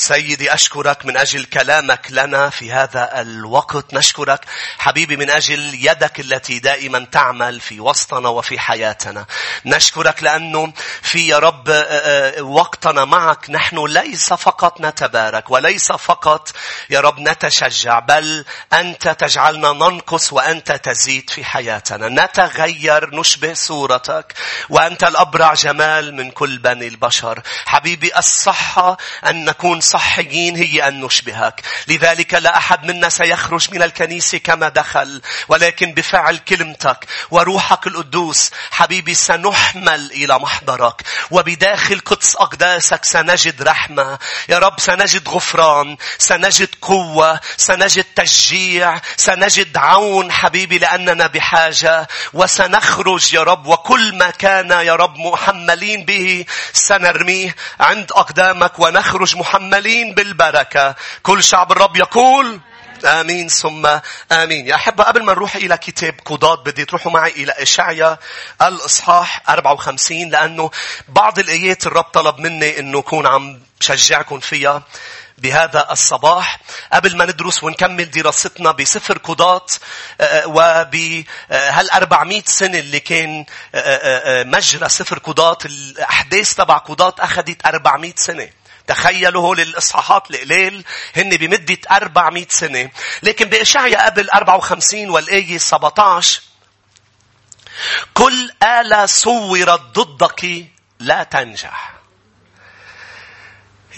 سيدي أشكرك من أجل كلامك لنا في هذا الوقت. نشكرك حبيبي من أجل يدك التي دائما تعمل في وسطنا وفي حياتنا. نشكرك لأنه في يا رب آه، آه، وقتنا معك. نحن ليس فقط نتبارك وليس فقط يا رب نتشجع بل أنت تجعلنا ننقص وأنت تزيد في حياتنا. نتغير نشبه صورتك وأنت الأبرع جمال من كل بني البشر. حبيبي الصحة أن نكون صحيين هي أن نشبهك. لذلك لا أحد منا سيخرج من الكنيسة كما دخل ولكن بفعل كلمتك وروحك القدوس حبيبي سنحمل إلى محضرك. وبداخل قدس أقداسك سنجد رحمة. يا رب سنجد غفران سنجد قوة سنجد تشجيع سنجد عون حبيبي لأننا بحاجة. وسنخرج يا رب وكل ما كان يا رب محملين به سنرميه عند أقدامك ونخرج محملين بالبركة. كل شعب الرب يقول آمين ثم آمين. يا أحبة قبل ما نروح إلى كتاب قضاة بدي تروحوا معي إلى إشعيا الإصحاح 54 لأنه بعض الآيات الرب طلب مني أنه أكون عم شجعكم فيها بهذا الصباح. قبل ما ندرس ونكمل دراستنا بسفر قضاة آه، وبهال 400 سنة اللي كان آه، آه، مجرى سفر قضاة الأحداث تبع قضاة أخذت 400 سنة. تخيلوا هول الإصحاحات القليل هن بمدة 400 سنة. لكن بإشعيا قبل 54 والآية 17 كل آلة صورت ضدك لا تنجح.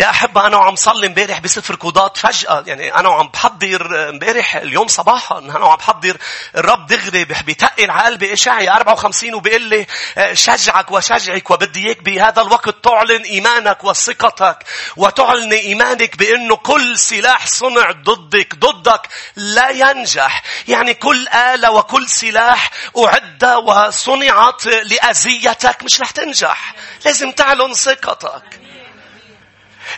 يا أحبة أنا وعم صلي امبارح بسفر قضاة فجأة. يعني أنا وعم بحضر امبارح اليوم صباحا أنا وعم بحضر الرب دغري بيتقل على قلبي إشعيا 54 وبيقول لي آه، شجعك وشجعك وبدي إياك بهذا الوقت تعلن إيمانك وثقتك وتعلن إيمانك بأنه كل سلاح صنع ضدك ضدك لا ينجح. يعني كل آلة وكل سلاح أعد وصنعت لأذيتك مش رح تنجح. لازم تعلن ثقتك.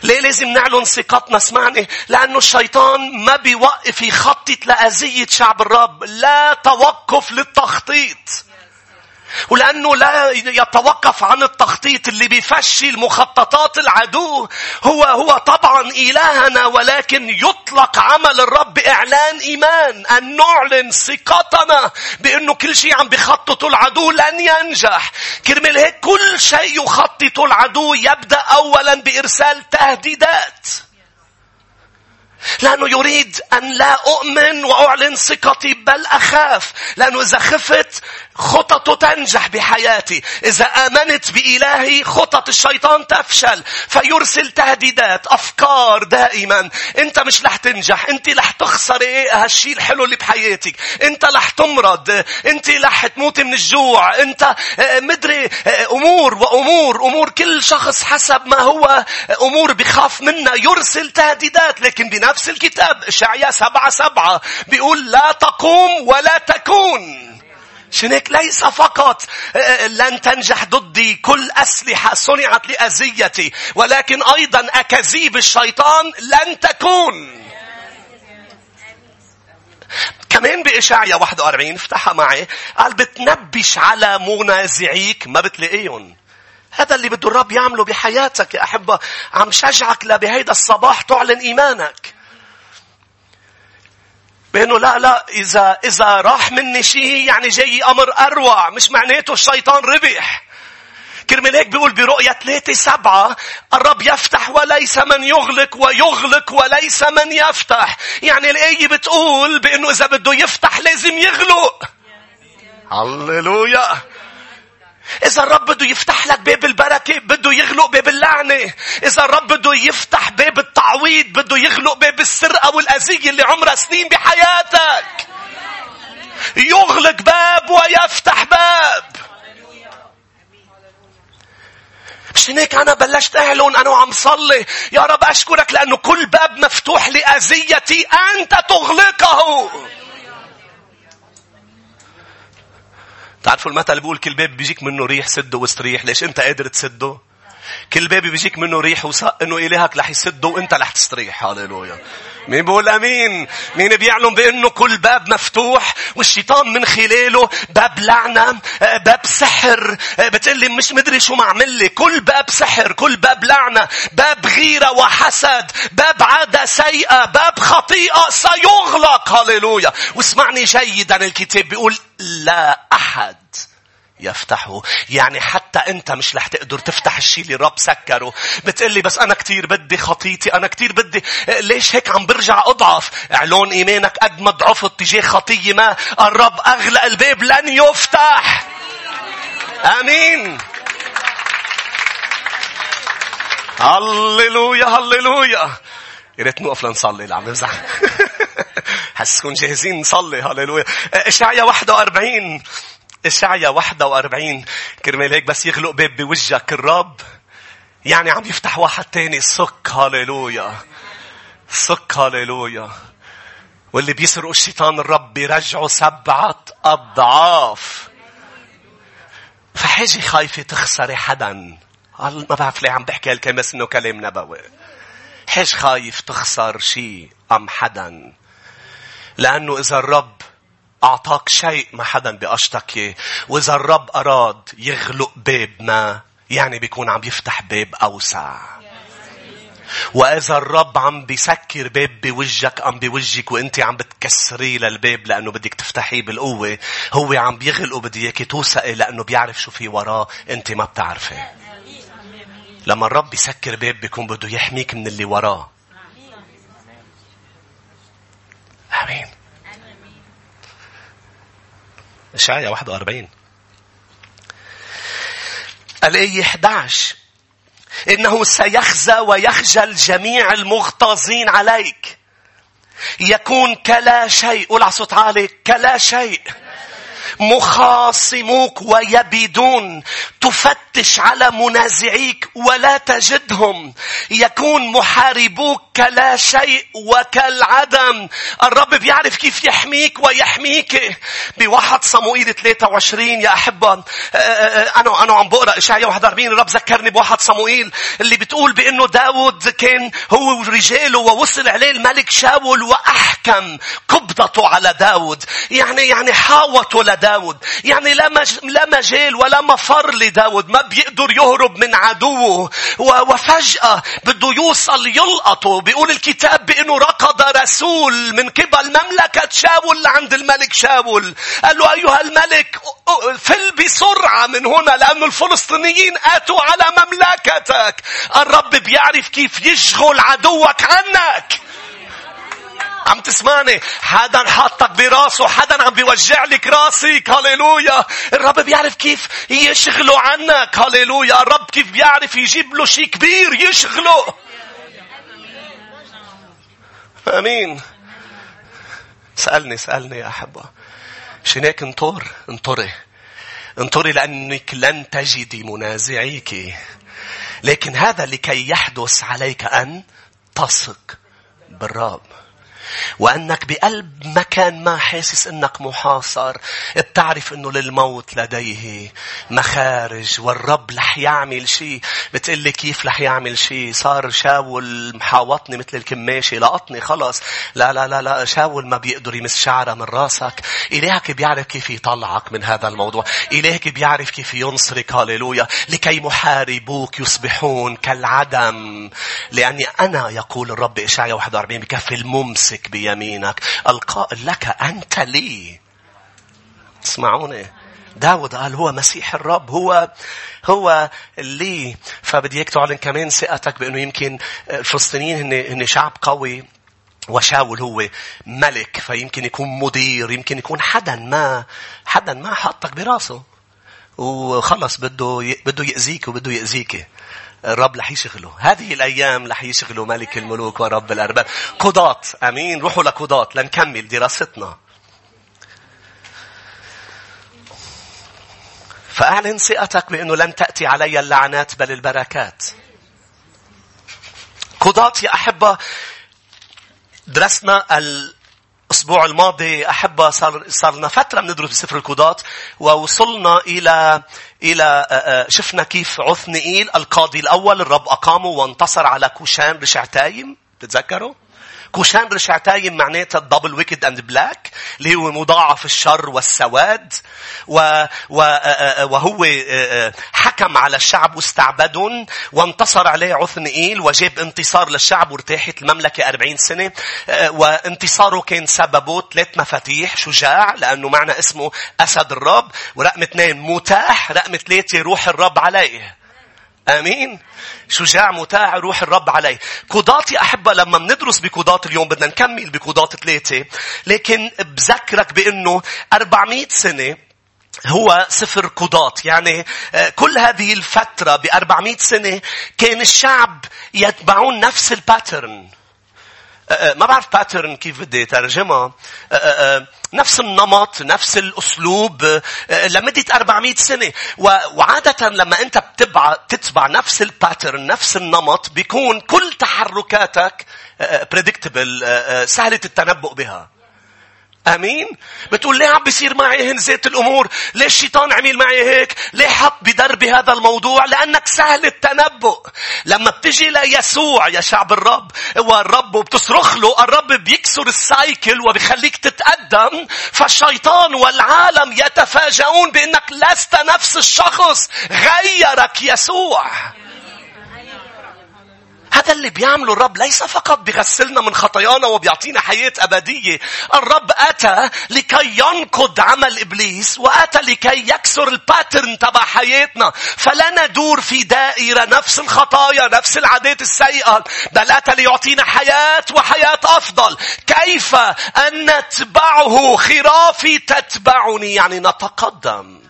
ليه لازم نعلن ثقتنا؟ اسمعني لأنه الشيطان ما بيوقف يخطط لأذية شعب الرب لا توقف للتخطيط. ولأنه لا يتوقف عن التخطيط اللي بيفشل مخططات العدو. هو هو طبعا إلهنا ولكن يطلق عمل الرب إعلان إيمان. أن نعلن ثقتنا بأنه كل شيء عم بخططه العدو لن ينجح. كرمال هيك كل شيء يخططه العدو يبدأ أولا بإرسال تهديدات. لأنه يريد أن لا أؤمن وأعلن ثقتي بل أخاف. لأنه إذا خفت خططه تنجح بحياتي. إذا آمنت بإلهي خطط الشيطان تفشل. فيرسل تهديدات أفكار دائما. أنت مش رح تنجح. أنت رح تخسري إيه هالشيء الحلو اللي بحياتك. أنت رح تمرض. أنت رح تموتي من الجوع. أنت آه، مدري آه، أمور وأمور. أمور كل شخص حسب ما هو أمور بخاف منها يرسل تهديدات. لكن بنفس الكتاب إشعياء سبعة سبعة بيقول لا تقوم ولا تكون. شنك ليس فقط آه، آه، لن تنجح ضدي كل أسلحة صنعت لأذيتي ولكن أيضا أكاذيب الشيطان لن تكون. كمان بإشعيا 41 افتحها معي. قال بتنبش على منازعيك ما بتلاقيهم. هذا اللي بده الرب يعمله بحياتك يا أحبة. عم شجعك لبهيدا الصباح تعلن إيمانك. بأنه لا لا إذا إذا راح مني شيء يعني جاي أمر أروع مش معناته الشيطان ربح. كرمال هيك بيقول برؤية ثلاثة سبعة الرب يفتح وليس من يغلق ويغلق وليس من يفتح. يعني الآية بتقول بأنه إذا بده يفتح لازم يغلق. هللويا. إذا الرب بده يفتح لك باب البركة بده يغلق باب اللعنة. إذا الرب بده يفتح باب التعويض بده يغلق باب السرقة والأذية اللي عمرها سنين بحياتك. يغلق باب ويفتح باب. مشان هيك أنا بلشت أعلن أنا وعم صلي يا رب أشكرك لأنه كل باب مفتوح لأذيتي أنت تغلقه. تعرفوا المثل بيقول كل باب بيجيك منه ريح سده واستريح ليش انت قادر تسده؟ كل باب بيجيك منه ريح وثق إنه إلهك رح يسده وإنت رح تستريح. هاليلويا مين بقول آمين؟ مين بيعلم بإنه كل باب مفتوح والشيطان من خلاله؟ باب لعنة باب سحر. بتقلي مش مدري شو معمل لي. كل باب سحر كل باب لعنة. باب غيرة وحسد. باب عادة سيئة. باب خطيئة سيغلق. هللويا. واسمعني جيدا الكتاب بيقول لا أحد. يفتحه يعني حتى انت مش رح تقدر تفتح الشيء اللي الرب سكره. بتقلي بس أنا كتير بدي خطيتي أنا كتير بدي ليش هيك عم برجع أضعف؟ اعلون إيمانك قد ما ضعفت تجاه خطيه ما الرب اغلق الباب لن يفتح. آمين. هللويا هللويا. يا ريت نوقف لنصلي لا عم بمزح حسكم جاهزين نصلي هللويا. اشعيا 41 إشعيا 41 كرمال هيك بس يغلق باب بوجهك الرب. يعني عم يفتح واحد تاني. صك هاليلويا صك هاليلويا واللي بيسرقوا الشيطان الرب بيرجعوا سبعة أضعاف. فحاجة خايفة تخسري حدا. ما بعرف ليه عم بحكي هالكلمة بس إنه كلام نبوي. حاج خايف تخسر شيء أم حدا. لأنه إذا الرب أعطاك شيء ما حدا إياه. وإذا الرب أراد يغلق باب ما يعني بيكون عم يفتح باب أوسع. وإذا الرب عم بيسكر باب بوجهك أم بوجهك وأنت عم بتكسريه للباب لأنه بدك تفتحيه بالقوة هو عم بيغلقه بدي إياك توثقي لأنه بيعرف شو في وراه أنت ما بتعرفي. لما الرب بيسكر باب بيكون بده يحميك من اللي وراه. آمين. إشعيا 41 الآية 11 إنه سيخزى ويخجل جميع المغتاظين عليك. يكون كلا شيء قول على صوت عالي كلا شيء. مخاصموك ويبيدون. تفتش على منازعيك ولا تجدهم. يكون محاربوك كلا شيء وكالعدم. الرب بيعرف كيف يحميك ويحميك. بواحد صموئيل 23 يا أحبة آه، آه، آه، أنا أنا عم بقرأ إشعيا 41 الرب ذكرني بواحد صموئيل اللي بتقول بأنه داود كان هو ورجاله ووصل عليه الملك شاول وأحكم قبضته على داود. يعني يعني حاوطوا لداود. يعني لا لا مجال ولا مفر لداود. ما بيقدر يهرب من عدوه. وفجأة بده يوصل يلقطه. بيقول الكتاب بأنه ركض رسول من قبل مملكة شاول لعند الملك شاول. قال له أيها الملك فل بسرعة من هنا لأن الفلسطينيين آتوا على مملكتك. الرب بيعرف كيف يشغل عدوك عنك. عم تسمعني؟ حدا حاطك براسه حدا عم بيوجع لك راسك. هللويا. الرب بيعرف كيف يشغله عنك. هللويا. الرب كيف بيعرف يجيب له شيء كبير يشغله. آمين. سألني سألني يا أحبة. هيك انطر؟ انطري. انطري لأنك لن تجدي منازعيك. لكن هذا لكي يحدث عليك أن تثق بالرب. وأنك بقلب مكان ما حاسس أنك محاصر. بتعرف أنه للموت لديه مخارج والرب رح يعمل شيء. بتقلي كيف رح يعمل شيء؟ صار شاول محاوطني مثل الكماشة. لقطني خلص. لا لا لا لا شاول ما بيقدر يمس شعره من راسك. إلهك بيعرف كيف يطلعك من هذا الموضوع. إلهك بيعرف كيف ينصرك. هاليلويا لكي محاربوك يصبحون كالعدم. لأني أنا يقول الرب إشعيا 41 بكفي الممسك امسك بيمينك. القائل لك أنت لي. تسمعوني؟ داود قال هو مسيح الرب هو هو اللي فبدي اياك تعلن كمان ثقتك بأنه يمكن الفلسطينيين هن هن شعب قوي وشاول هو ملك فيمكن يكون مدير يمكن يكون حدا ما حدا ما حطك براسه. وخلص بده بده يأذيك وبده يأذيك. الرب رح يشغله. هذه الأيام رح يشغله ملك الملوك ورب الأرباب. قضاة أمين؟ روحوا لقضاة لنكمل دراستنا. فأعلن ثقتك بأنه لن تأتي علي اللعنات بل البركات. قضاة يا أحبة درسنا الأسبوع الماضي أحبة صار, صار لنا فترة بندرس بسفر القضاة ووصلنا إلى إلى شفنا كيف عثنئيل القاضي الأول الرب أقامه وانتصر على كوشان رشعتايم تتذكروا؟ كوشان رشعتايم معناتها ال double wicked and black اللي هو مضاعف الشر والسواد. و... و... وهو حكم على الشعب واستعبدهم وانتصر عليه عثنئيل وجاب انتصار للشعب وارتاحت المملكة أربعين سنة. وانتصاره كان سببه ثلاث مفاتيح شجاع لأنه معنى اسمه أسد الرب ورقم اثنين متاح رقم ثلاثة روح الرب عليه. آمين. شجاع متاع روح الرب عليه قضاة يا أحبة لما بندرس بقضاة اليوم بدنا نكمل بقضاة ثلاثة. لكن بذكرك بأنه 400 سنة هو سفر قضاة. يعني آه، كل هذه الفترة ب 400 سنة كان الشعب يتبعون نفس ال pattern. ما بعرف pattern كيف بدي ترجمها نفس النمط نفس الأسلوب لمدة 400 سنة. وعادة لما أنت بتبع تتبع نفس ال pattern نفس النمط بيكون كل تحركاتك predictable سهلة التنبؤ بها. آمين؟ بتقول ليه عم بيصير معي هن ذات الأمور؟ ليه الشيطان عمل معي هيك؟ ليه حط بدربي هذا الموضوع؟ لأنك سهل التنبؤ. لما بتجي ليسوع يا شعب الرب والرب وبتصرخ له الرب بيكسر ال cycle وبيخليك تتقدم فالشيطان والعالم يتفاجؤون بأنك لست نفس الشخص. غيرك يسوع. هذا اللي بيعمله الرب ليس فقط بيغسلنا من خطايانا وبيعطينا حياة أبدية. الرب أتى لكي ينقض عمل إبليس وأتى لكي يكسر الباترن تبع حياتنا. فلا ندور في دائرة نفس الخطايا نفس العادات السيئة. بل أتى ليعطينا حياة وحياة أفضل. كيف أن نتبعه خرافي تتبعني يعني نتقدم.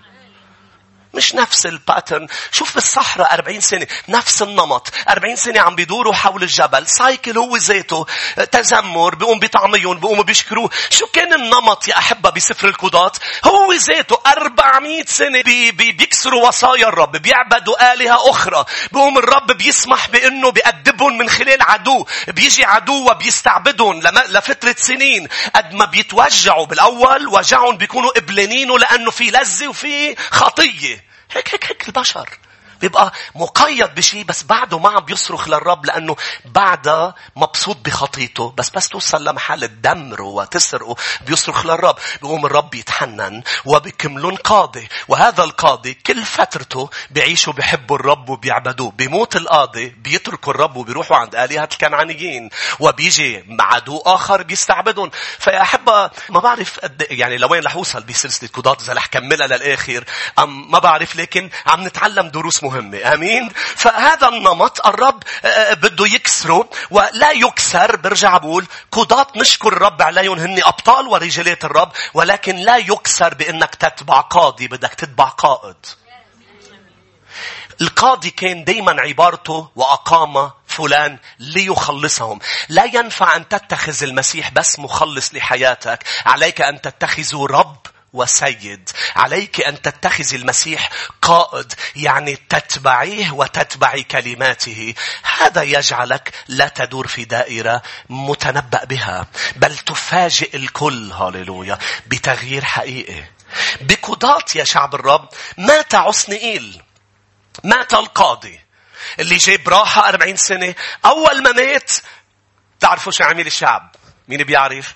مش نفس ال pattern. شوف بالصحراء 40 سنة نفس النمط. 40 سنة عم بيدوروا حول الجبل. cycle هو ذاته. تذمر. بيقوم بطعميهم. بيقوموا بيشكروه. شو كان النمط يا أحبة بسفر القضاة؟ هو ذاته 400 سنة بي بي بيكسروا وصايا الرب. بيعبدوا آلهة أخرى. بيقوم الرب بيسمح بأنه بيأدبهم من خلال عدو. بيجي عدو وبيستعبدهم لفترة سنين. قد ما بيتوجعوا بالأول وجعهم بيكونوا قبلانينه لأنه في لذة وفي خطية. هيك هيك هيك البشر. بيبقى مقيد بشيء بس بعده ما عم بيصرخ للرب لأنه بعدها مبسوط بخطيته. بس بس توصل لمحل تدمره وتسرقه بيصرخ للرب بيقوم الرب يتحنن وبكملون قاضي. وهذا القاضي كل فترته بيعيشوا بيحبوا الرب وبيعبدوه. بيموت القاضي بيتركوا الرب وبيروحوا عند آلهة الكنعانيين. وبيجي عدو آخر بيستعبدهم. فيا أحبة ما بعرف قد يعني لوين رح أوصل بسلسلة قضاة إذا رح كملها للآخر. أم ما بعرف لكن عم نتعلم دروس مهمة. مهمة. أمين؟ فهذا النمط الرب آه، آه، بده يكسره ولا يكسر برجع بقول قضاة نشكر الرب عليهم هن أبطال ورجالات الرب ولكن لا يكسر بأنك تتبع قاضي بدك تتبع قائد. القاضي كان دايما عبارته وأقام فلان ليخلصهم. لا ينفع أن تتخذ المسيح بس مخلص لحياتك. عليك أن تتخذه رب وسيد. عليك أن تتخذ المسيح قائد يعني تتبعيه وتتبعي كلماته. هذا يجعلك لا تدور في دائرة متنبأ بها بل تفاجئ الكل هاليلويا بتغيير حقيقي. بقضاة يا شعب الرب مات عصنئيل مات القاضي اللي جاب راحة أربعين سنة أول ما مات تعرفوا شو عمل الشعب؟ مين بيعرف؟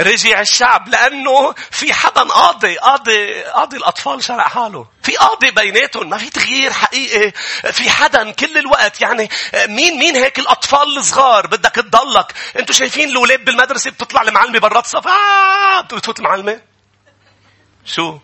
رجع الشعب لأنه في حدا قاضي قاضي قاضي الأطفال شرع حاله. في قاضي بيناتهم ما في تغيير حقيقي. في حدا كل الوقت يعني مين مين هيك الأطفال الصغار؟ بدك تضلك. أنتوا شايفين الأولاد بالمدرسة بتطلع المعلمة برات صف آه! بتفوت المعلمة. شو؟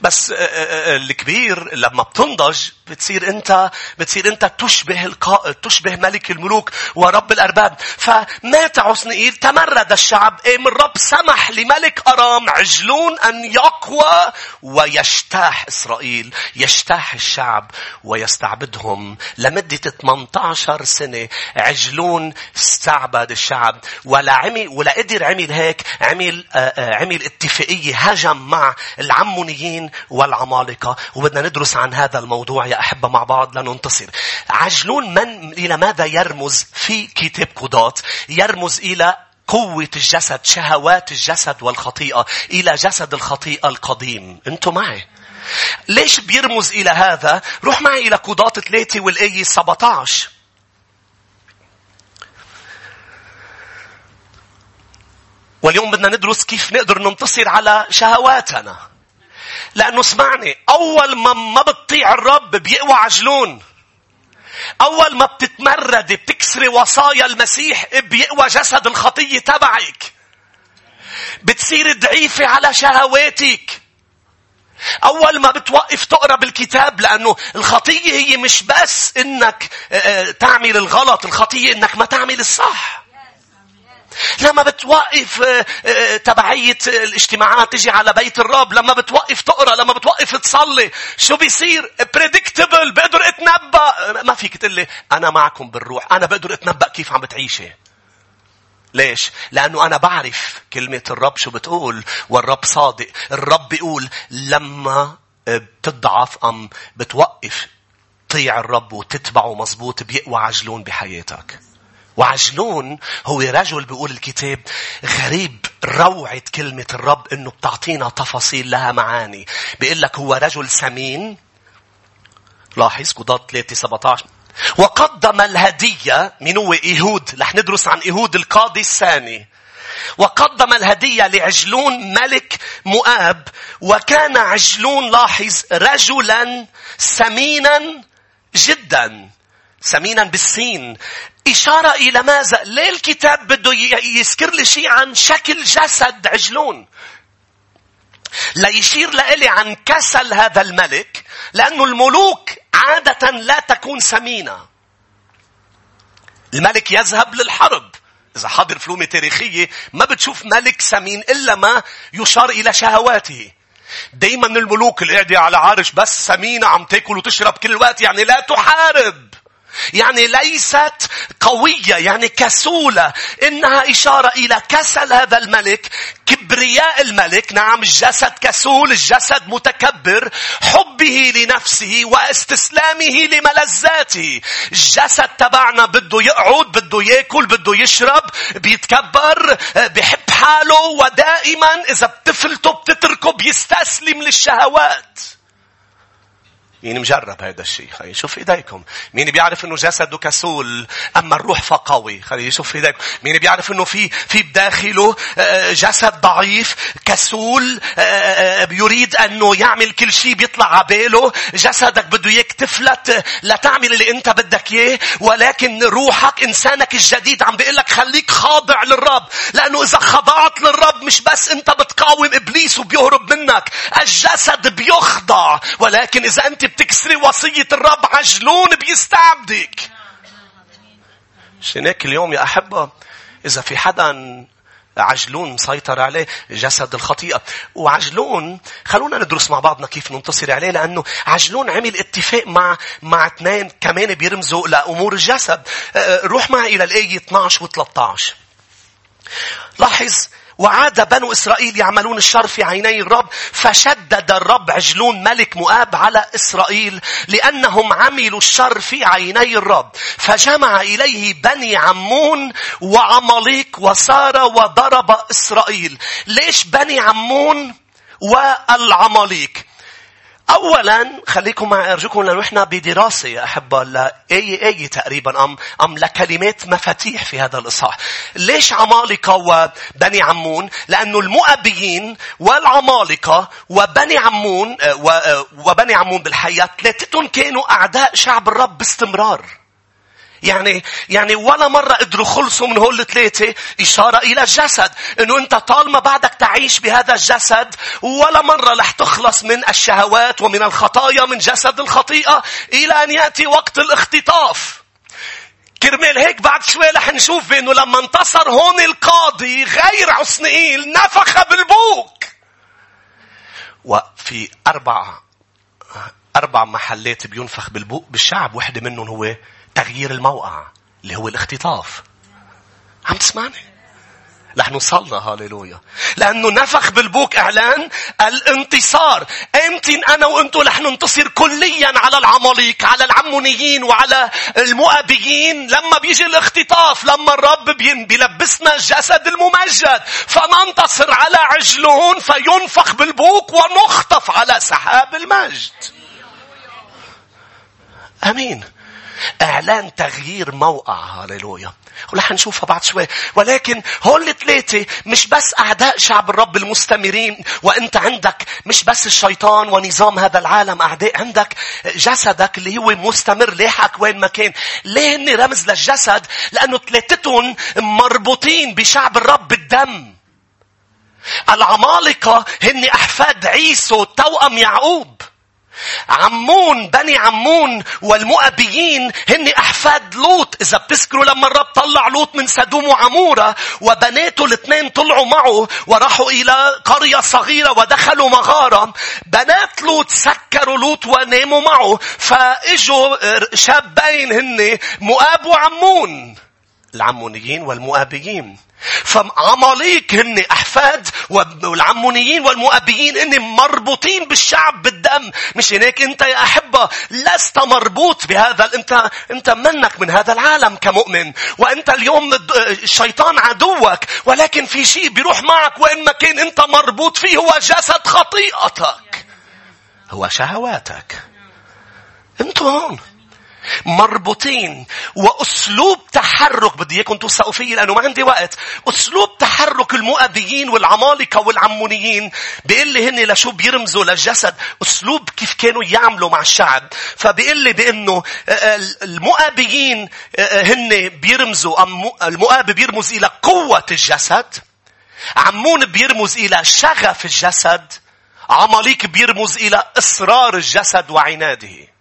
بس آه، آه، آه، الكبير لما بتنضج بتصير انت بتصير انت تشبه القائد تشبه ملك الملوك ورب الأرباب. فمات عصنئيل تمرد الشعب. من الرب سمح لملك أرام عجلون أن يقوى ويجتاح إسرائيل. يجتاح الشعب ويستعبدهم. لمدة 18 سنة عجلون استعبد الشعب. ولا عمل ولا قدر عمل هيك عمل عمل اتفاقية هجم مع العمونيين. والعمالقة وبدنا ندرس عن هذا الموضوع يا أحبة مع بعض لننتصر. عجلون من إلى ماذا يرمز في كتاب قضاة؟ يرمز إلى قوة الجسد، شهوات الجسد والخطيئة، إلى جسد الخطيئة القديم. أنتم معي؟ ليش بيرمز إلى هذا؟ روح معي إلى قضاة ثلاثة والآية 17. واليوم بدنا ندرس كيف نقدر ننتصر على شهواتنا. لأنه اسمعني أول ما ما بتطيع الرب بيقوى عجلون. أول ما بتتمرد بتكسري وصايا المسيح بيقوى جسد الخطية تبعك. بتصير ضعيفة على شهواتك. أول ما بتوقف تقرأ بالكتاب لأنه الخطية هي مش بس إنك آه، آه، تعمل الغلط الخطية إنك ما تعمل الصح. لما بتوقف آه، تبعية الاجتماعات تجي على بيت الرب لما بتوقف تقرأ لما بتوقف تصلي شو بيصير predictable بقدر أتنبأ ما فيك تقول لي أنا معكم بالروح أنا بقدر أتنبأ كيف عم بتعيشي ليش؟ لأنه أنا بعرف كلمة الرب شو بتقول والرب صادق. الرب بيقول لما بتضعف أم بتوقف طيع الرب وتتبعه مزبوط بيقوى عجلون بحياتك. وعجلون هو رجل بيقول الكتاب غريب روعة كلمة الرب إنه بتعطينا تفاصيل لها معاني. بيقول لك هو رجل سمين. لاحظ قضاة 3 17 وقدم الهدية من هو؟ إيهود. رح ندرس عن إيهود القاضي الثاني. وقدم الهدية لعجلون ملك مؤاب. وكان عجلون لاحظ رجلا سمينا جدا. سمينا بالسين. إشارة إلى ماذا؟ ليه الكتاب بده يذكر لي شيء عن شكل جسد عجلون؟ ليشير لإلي عن كسل هذا الملك لأنه الملوك عادة لا تكون سمينة. الملك يذهب للحرب. إذا حضر فلومة تاريخية ما بتشوف ملك سمين إلا ما يشار إلى شهواته. دايما الملوك اللي قاعدة على عرش بس سمينة عم تاكل وتشرب كل وقت يعني لا تحارب. يعني ليست قوية يعني كسولة. إنها إشارة إلى كسل هذا الملك كبرياء الملك. نعم الجسد كسول الجسد متكبر. حبه لنفسه واستسلامه لملذاته. الجسد تبعنا بده يقعد بده ياكل بده يشرب بيتكبر بحب حاله ودائما إذا بتفلته بتتركه بيستسلم للشهوات. مين مجرب هذا الشيء خلي شوف إيديكم. مين بيعرف إنه جسده كسول أما الروح فقوي خلي يشوف إيديكم. مين بيعرف إنه في في بداخله آه، جسد ضعيف كسول آه، آه، بيريد إنه يعمل كل شيء بيطلع عباله جسدك بده إياك تفلت لتعمل اللي أنت بدك إياه. ولكن روحك إنسانك الجديد عم بيقول لك خليك خاضع للرب. لأنه إذا خضعت للرب مش بس أنت بتقاوم إبليس وبيهرب منك الجسد بيخضع. ولكن إذا أنت بتكسري وصية الرب عجلون بيستعبدك. هيك اليوم يا أحبة إذا في حدا عجلون مسيطر عليه جسد الخطيئة. وعجلون خلونا ندرس مع بعضنا كيف ننتصر عليه لأنه عجلون عمل اتفاق مع مع اثنين كمان بيرمزوا لأمور الجسد. روح معي إلى الآية 12 و 13. لاحظ وعاد بنو إسرائيل يعملون الشر في عيني الرب فشدد الرب عجلون ملك مؤاب على إسرائيل لأنهم عملوا الشر في عيني الرب. فجمع إليه بني عمون وعماليق وسار وضرب إسرائيل. ليش بني عمون والعماليق؟ أولا خليكم معي أرجوكم لأنه إحنا بدراسة يا أحبة لأي أي تقريبا أم أم لكلمات مفاتيح في هذا الإصحاح. ليش عمالقة وبني عمون؟ لأنه المؤبيين والعمالقة وبني عمون وبني عمون بالحياة ثلاثتهم كانوا أعداء شعب الرب باستمرار. يعني يعني ولا مرة قدروا خلصوا من هول الثلاثة إشارة إلى الجسد. إنه أنت طالما بعدك تعيش بهذا الجسد ولا مرة رح تخلص من الشهوات ومن الخطايا من جسد الخطيئة إلى أن يأتي وقت الاختطاف. كرمال هيك بعد شوي رح نشوف بأنه لما انتصر هون القاضي غير عصنئيل نفخ بالبوك. وفي أربع أربع محلات بينفخ بالشعب وحدة منهم هو تغيير الموقع اللي هو الاختطاف. عم تسمعني؟ رح نوصلنا هاليلويا. لأنه نفخ بالبوك إعلان الانتصار. أمتى أنا وأنتو رح ننتصر كليا على العماليق، على العمونيين وعلى المؤبيين لما بيجي الاختطاف، لما الرب بيلبسنا الجسد الممجد، فننتصر على عجلون فينفخ بالبوك ونخطف على سحاب المجد. أمين. إعلان تغيير موقع. هاليلويا ورح نشوفها بعد شوي. ولكن هول الثلاثة مش بس أعداء شعب الرب المستمرين وأنت عندك مش بس الشيطان ونظام هذا العالم أعداء عندك جسدك اللي هو مستمر لاحق وين ما كان. ليه هن رمز للجسد؟ لأنه ثلاثتهم مربوطين بشعب الرب بالدم. العمالقة هن أحفاد عيسو توأم يعقوب. عمون بني عمون والمؤبيين هن أحفاد لوط. إذا بتذكروا لما الرب طلع لوط من سدوم وعمورة وبناته الاثنين طلعوا معه وراحوا إلى قرية صغيرة ودخلوا مغارة بنات لوط سكروا لوط وناموا معه. فإجوا شابين هن مؤاب وعمون. العمونيين والمؤابيين. فعماليق هن أحفاد والعمونيين والمؤبيين هن مربوطين بالشعب بالدم. مش هناك أنت يا أحبة. لست مربوط بهذا أنت أنت منك من هذا العالم كمؤمن. وأنت اليوم الشيطان عدوك. ولكن في شيء بيروح معك وين ما كان أنت مربوط فيه هو جسد خطيئتك. هو شهواتك. أنتم هون. مربوطين وأسلوب تحرك بدي إياكم توثقوا فيه لأنه ما عندي وقت. أسلوب تحرك المؤبيين والعمالقة والعمونيين بيقول لي هن لشو بيرمزوا للجسد أسلوب كيف كانوا يعملوا مع الشعب. فبيقول لي بأنه آه، آه، المؤبيين آه، هن بيرمزوا المؤاب بيرمز إلى قوة الجسد عمون بيرمز إلى شغف الجسد عماليك بيرمز إلى إصرار الجسد وعناده.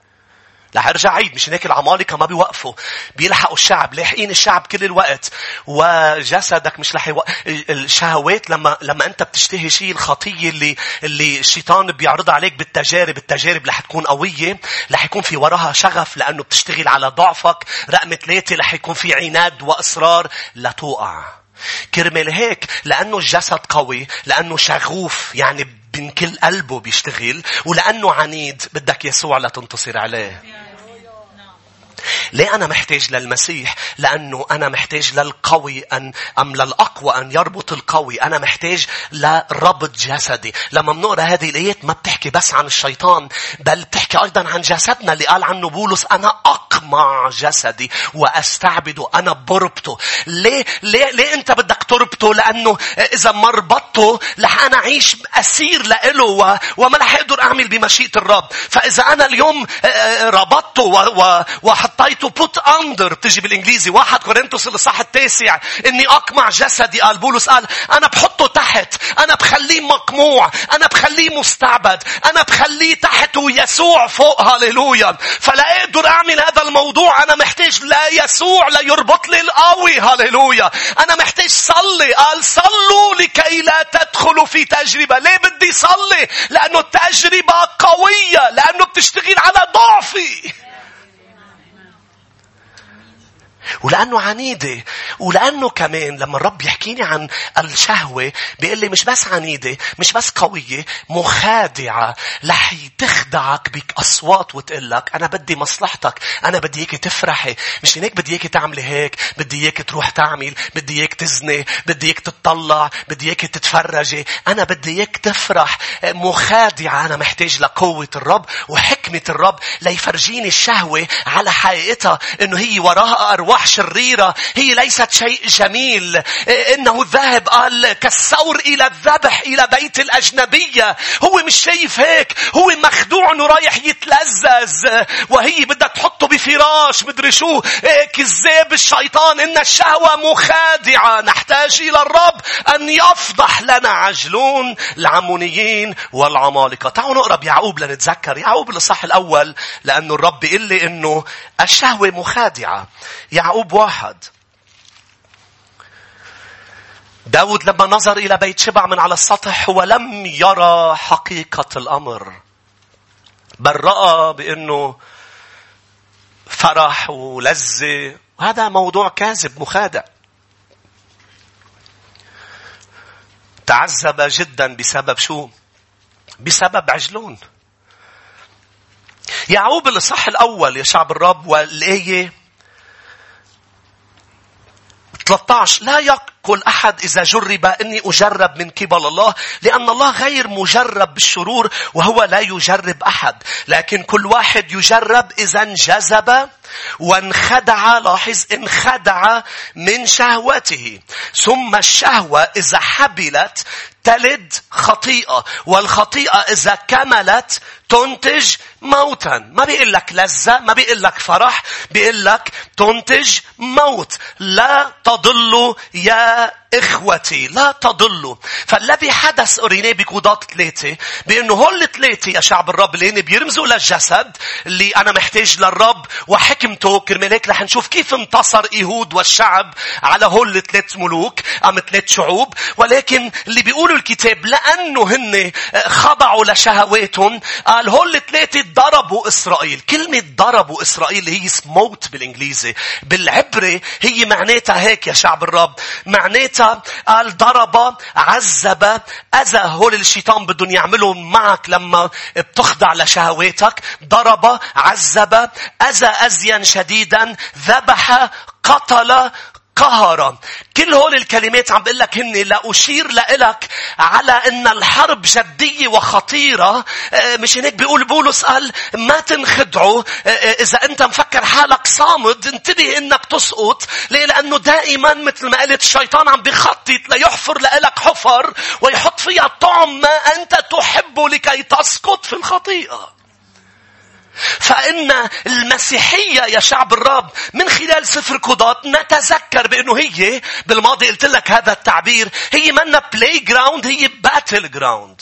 رح ارجع عيد مش هيك العمالقة ما بيوقفوا. بيلحقوا الشعب لاحقين الشعب كل الوقت. وجسدك مش رح يوقف الشهوات لما لما انت بتشتهي شيء الخطية اللي اللي الشيطان بيعرضها عليك بالتجارب التجارب رح تكون قوية رح يكون في وراها شغف لأنه بتشتغل على ضعفك. رقم ثلاثة رح يكون في عناد وإصرار لتوقع كرمال هيك لأنه الجسد قوي لأنه شغوف يعني من كل قلبه بيشتغل ولأنه عنيد. بدك يسوع لتنتصر عليه. ليه أنا محتاج للمسيح؟ لأنه أنا محتاج للقوي أن أم للأقوى أن يربط القوي. أنا محتاج لربط جسدي. لما بنقرأ هذه الآيات ما بتحكي بس عن الشيطان بل بتحكي أيضا عن جسدنا اللي قال عنه بولس أنا أقمع جسدي وأستعبده أنا بربطه. ليه ليه ليه أنت بدك تربطه؟ لأنه إذا ما ربطته رح أنا أعيش أسير لإله وما رح أقدر أعمل بمشيئة الرب. فإذا أنا اليوم آه، آه، ربطته وحط حطيته put under بتجي بالإنجليزي واحد كورنثوس الاصحاح التاسع إني أقمع جسدي قال بولس قال أنا بحطه تحت أنا بخليه مقموع أنا بخليه مستعبد أنا بخليه تحت ويسوع فوق هاليلويا فلا أقدر أعمل هذا الموضوع أنا محتاج لا يسوع ليربط لي القوي هاليلويا أنا محتاج صلي قال صلوا لكي لا تدخلوا في تجربة. ليه بدي صلي؟ لأنه التجربة قوية لأنه بتشتغل على ضعفي. ولأنه عنيدة. ولأنه كمان لما الرب يحكيني عن الشهوة بيقول لي مش بس عنيدة مش بس قوية مخادعة. رح تخدعك بأصوات وتقول لك أنا بدي مصلحتك أنا بدي إياك تفرحي. مش هيك بدي إياك تعملي هيك بدي إياك تروح تعمل بدي إياك تزني بدي إياك تطلع بدي إياك تتفرجي. أنا بدي إياك تفرح. مخادعة. أنا محتاج لقوة الرب وحكمة الرب ليفرجيني الشهوة على حقيقتها إنه هي وراها أرواح. أرواح شريرة هي ليست شيء جميل. إنه الذهب قال كالثور إلى الذبح إلى بيت الأجنبية. هو مش شايف هيك. هو مخدوع إنه رايح يتلذذ. وهي بدها تحطه بفراش. مدري شو. كذاب الشيطان. إن الشهوة مخادعة. نحتاج إلى الرب أن يفضح لنا عجلون العمونيين والعمالقة. تعالوا نقرأ بيعقوب لنتذكر. يعقوب الإصحاح الأول. لأنه الرب يقول لي إنه الشهوة مخادعة. يعقوب واحد داود لما نظر إلى بيت شبع من على السطح هو لم يرى حقيقة الأمر بل رأى بأنه فرح ولذة وهذا موضوع كاذب مخادع تعذب جدا بسبب شو؟ بسبب عجلون. يعقوب الإصحاح الأول يا شعب الرب والآية 13 لا يق... كل أحد إذا جرب أني أجرب من قبل الله لأن الله غير مجرب بالشرور وهو لا يجرب أحد. لكن كل واحد يجرب إذا انجذب وانخدع لاحظ انخدع من شهوته. ثم الشهوة إذا حبلت تلد خطيئة والخطيئة إذا كملت تنتج موتا. ما بيقول لك لذة ما بيقول لك فرح بيقول لك تنتج موت. لا تضلوا يا إخوتي لا تضلوا فالذي حدث أريني بكودات ثلاثة بأنه هول الثلاثة يا شعب الرب اللي بيرمزوا للجسد اللي أنا محتاج للرب وحكمته. كرمال هيك رح نشوف كيف انتصر إيهود والشعب على هول الثلاث ملوك أم ثلاث شعوب. ولكن اللي بيقولوا الكتاب لأنه هن خضعوا لشهواتهم قال هول الثلاثة ضربوا إسرائيل. كلمة ضربوا إسرائيل هي سموت بالإنجليزي بالعبري هي معناتها هيك يا شعب الرب. معناتها قال ضرب عذب أذى هول الشيطان بدهم يعملوا معك لما بتخضع لشهواتك. ضرب عذب أذى أزيا شديدا ذبح قتل قهرا. كل هول الكلمات عم بقول لك هن لأشير لإلك على أن الحرب جدية وخطيرة. آه، مش هيك بيقول بولس؟ قال ما تنخدعوا. آه، آه، إذا أنت مفكر حالك صامد انتبه أنك تسقط. ليه؟ لأنه دائما مثل ما قلت الشيطان عم بخطط ليحفر لإلك حفر ويحط فيها طعم ما أنت تحبه لكي تسقط في الخطيئة. فإن المسيحية يا شعب الرب من خلال سفر قضاة نتذكر بأنه هي بالماضي قلت لك هذا التعبير هي منا playground هي battleground.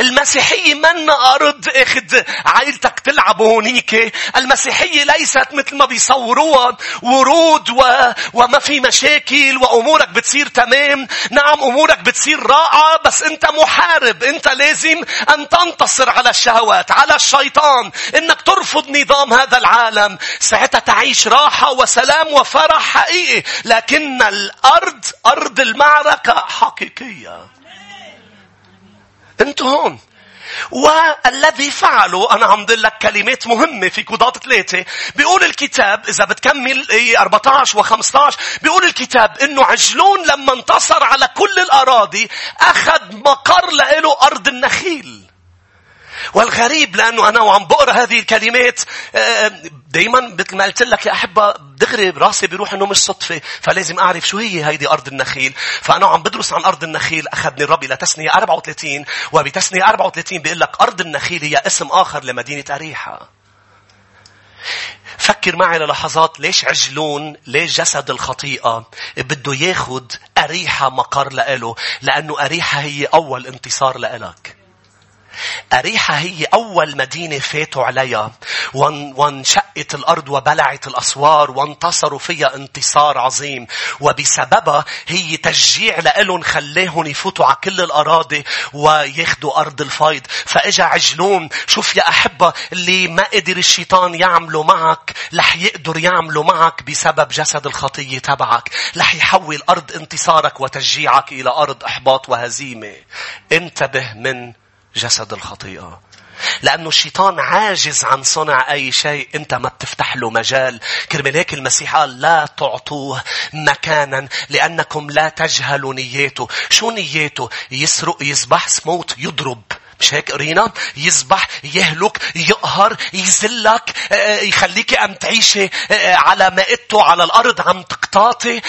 المسيحية من أرض إخد عائلتك تلعب هونيك. المسيحية ليست مثل ما بيصوروها ورود و... وما في مشاكل وأمورك بتصير تمام. نعم أمورك بتصير رائعة بس أنت محارب. أنت لازم أن تنتصر على الشهوات على الشيطان. أنك ترفض نظام هذا العالم. ساعتها تعيش راحة وسلام وفرح حقيقي. لكن الأرض أرض المعركة حقيقية. أنتوا هون. والذي فعله أنا عم لك كلمات مهمة في قضاة ثلاثة بيقول الكتاب إذا بتكمل 14 و15 بيقول الكتاب إنه عجلون لما انتصر على كل الأراضي أخذ مقر له أرض النخيل. والغريب لأنه أنا وعم بقرأ هذه الكلمات آه، دايما مثل ما قلت لك يا أحبة دغري براسي بيروح إنه مش صدفة فلازم أعرف شو هي هيدي أرض النخيل. فأنا عم بدرس عن أرض النخيل أخذني الرب إلى تسنية 34 وبتسنية 34 بيقول لك أرض النخيل هي اسم آخر لمدينة أريحة. فكر معي للحظات ليش عجلون ليش جسد الخطيئة؟ بده ياخد أريحة مقر لإله لأنه أريحة هي أول انتصار لإلك. أريحة هي أول مدينة فاتوا عليها. وانشقت الأرض وبلعت الأسوار وانتصروا فيها انتصار عظيم. وبسببها هي تشجيع لإلهم خلاهم يفوتوا على كل الأراضي وياخدوا أرض الفيض فإجا عجلون شوف يا أحبة اللي ما قدر الشيطان يعمله معك رح يقدر يعمله معك بسبب جسد الخطية تبعك. رح يحول أرض انتصارك وتشجيعك إلى أرض إحباط وهزيمة. انتبه من جسد الخطيئة. لأنه الشيطان عاجز عن صنع أي شيء أنت ما بتفتح له مجال. كرمال هيك المسيح قال لا تعطوه مكانا لأنكم لا تجهلوا نياته. شو نياته؟ يسرق يذبح سموت يضرب. مش هيك قرينا يذبح يهلك يقهر يذلك آه، آه، يخليك أم تعيشي آه، على مائدته على الأرض عم تقطاطي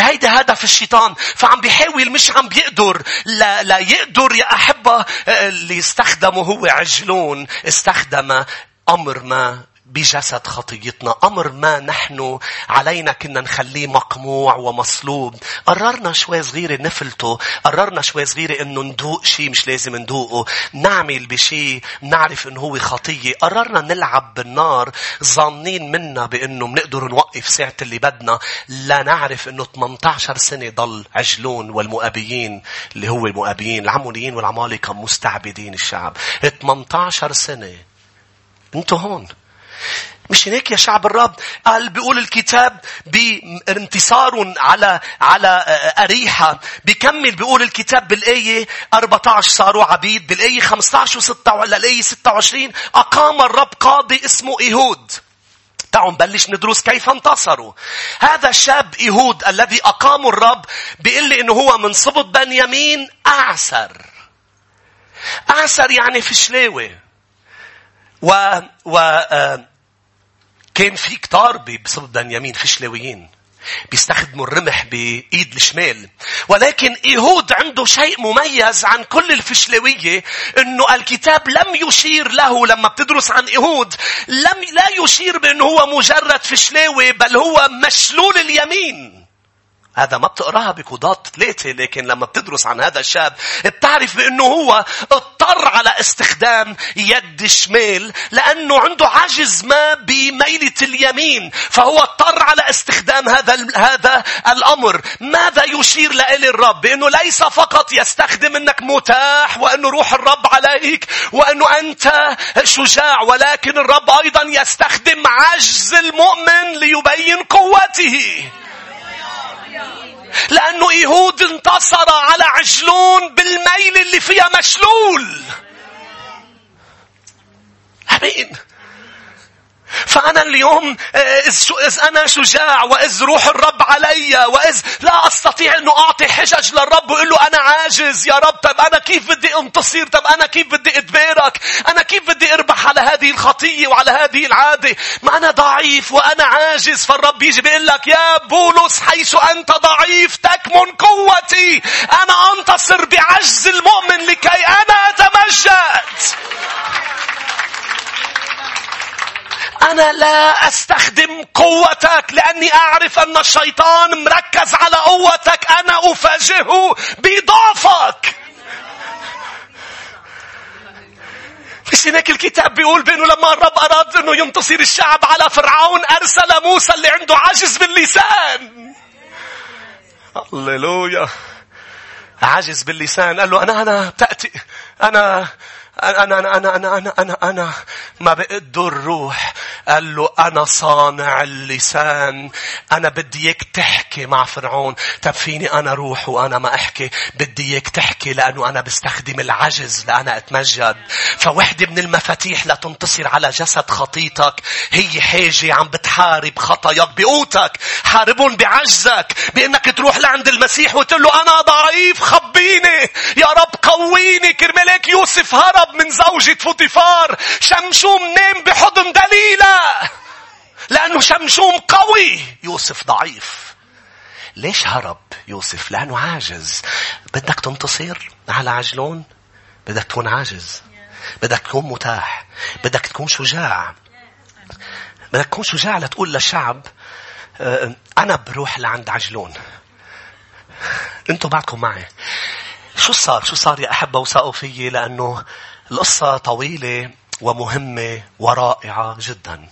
هيدا هدف الشيطان. فعم بيحاول مش عم بيقدر. لا, لا يقدر يا أحبة اللي استخدمه هو عجلون استخدم أمر ما بجسد خطيتنا. أمر ما نحن علينا كنا نخليه مقموع ومصلوب. قررنا شوي صغيرة نفلته. قررنا شوي صغيرة إنه ندوق شيء مش لازم ندوقه. نعمل بشيء نعرف إنه هو خطية. قررنا نلعب بالنار. ظانين منا بإنه بنقدر نوقف ساعة اللي بدنا. لا نعرف إنه 18 سنة ضل عجلون والمؤابيين اللي هو المؤابيين العمونيين والعمالقة مستعبدين الشعب. 18 سنة. أنتوا هون. مش هيك يا شعب الرب قال بيقول الكتاب بانتصار على على أريحة بيكمل بيقول الكتاب بالآية 14 صاروا عبيد بالآية 15 و 6 الآية 26 أقام الرب قاضي اسمه إيهود تعالوا نبلش ندرس كيف انتصروا. هذا الشاب إيهود الذي أقامه الرب بيقول لي إنه هو من صبط بنيامين أعسر. أعسر يعني فشلاوي. و, و آه، كان في كتار بصبط بنيامين فشلاويين. بيستخدموا الرمح بإيد الشمال. ولكن إيهود عنده شيء مميز عن كل الفشلوية إنه الكتاب لم يشير له لما بتدرس عن إيهود لم لا يشير بأنه هو مجرد فشلاوي بل هو مشلول اليمين. هذا ما بتقراها بقضاة ثلاثة لكن لما بتدرس عن هذا الشاب بتعرف بأنه هو اضطر على استخدام يد الشمال لأنه عنده عجز ما بميلة اليمين فهو اضطر على استخدام هذا هذا الأمر. ماذا يشير لإلي الرب؟ بأنه ليس فقط يستخدم أنك متاح وأنه روح الرب عليك وأنه أنت شجاع ولكن الرب أيضا يستخدم عجز المؤمن ليبين قوته. لأنه إيهود انتصر على عجلون بالميل اللي فيها مشلول. أمين. فأنا اليوم آه، إذ أنا شجاع وإذ روح الرب علي وإذ لا أستطيع أنه أعطي حجج للرب وأقول له أنا عاجز يا رب طب أنا كيف بدي أنتصر؟ طب أنا كيف بدي أتبارك أنا كيف بدي أربح على هذه الخطية وعلى هذه العادة؟ ما أنا ضعيف وأنا عاجز. فالرب يجي بيقول لك يا بولس حيث أنت ضعيف تكمن قوتي. أنا أنتصر بعجز المؤمن لكي أنا أتمجد. أنا لا أستخدم قوتك لأني أعرف أن الشيطان مركز على قوتك. أنا أفاجئه بضعفك مش هناك الكتاب بيقول بأنه لما الرب أراد أنه ينتصر الشعب على فرعون أرسل موسى اللي عنده عجز باللسان. هللويا. عجز باللسان. قال له أنا أنا تأتي أنا أنا أنا أنا أنا أنا أنا, أنا ما بقدر الروح. قال له أنا صانع اللسان. أنا بدي إياك تحكي مع فرعون. طب فيني أنا روح وأنا ما أحكي؟ بدي إياك تحكي لأنه أنا بستخدم العجز لأنا أتمجد. فوحدة من المفاتيح لتنتصر على جسد خطيتك. هي حاجة عم بتحارب خطاياك بقوتك. حاربهم بعجزك. بأنك تروح لعند المسيح وتقول له أنا ضعيف خبيني. يا رب قويني. كرمالك يوسف هرب. من زوجة فوطيفار شمشوم نام بحضن دليلة لأنه شمشوم قوي يوسف ضعيف ليش هرب يوسف؟ لأنه عاجز. بدك تنتصر على عجلون؟ بدك تكون عاجز. بدك تكون متاح. بدك تكون شجاع. بدك تكون شجاع لتقول للشعب آه، أنا بروح لعند عجلون. أنتوا بعدكم معي. شو صار؟ شو صار يا أحبة وثقوا فيي لأنه القصة طويلة ومهمة ورائعة جدا.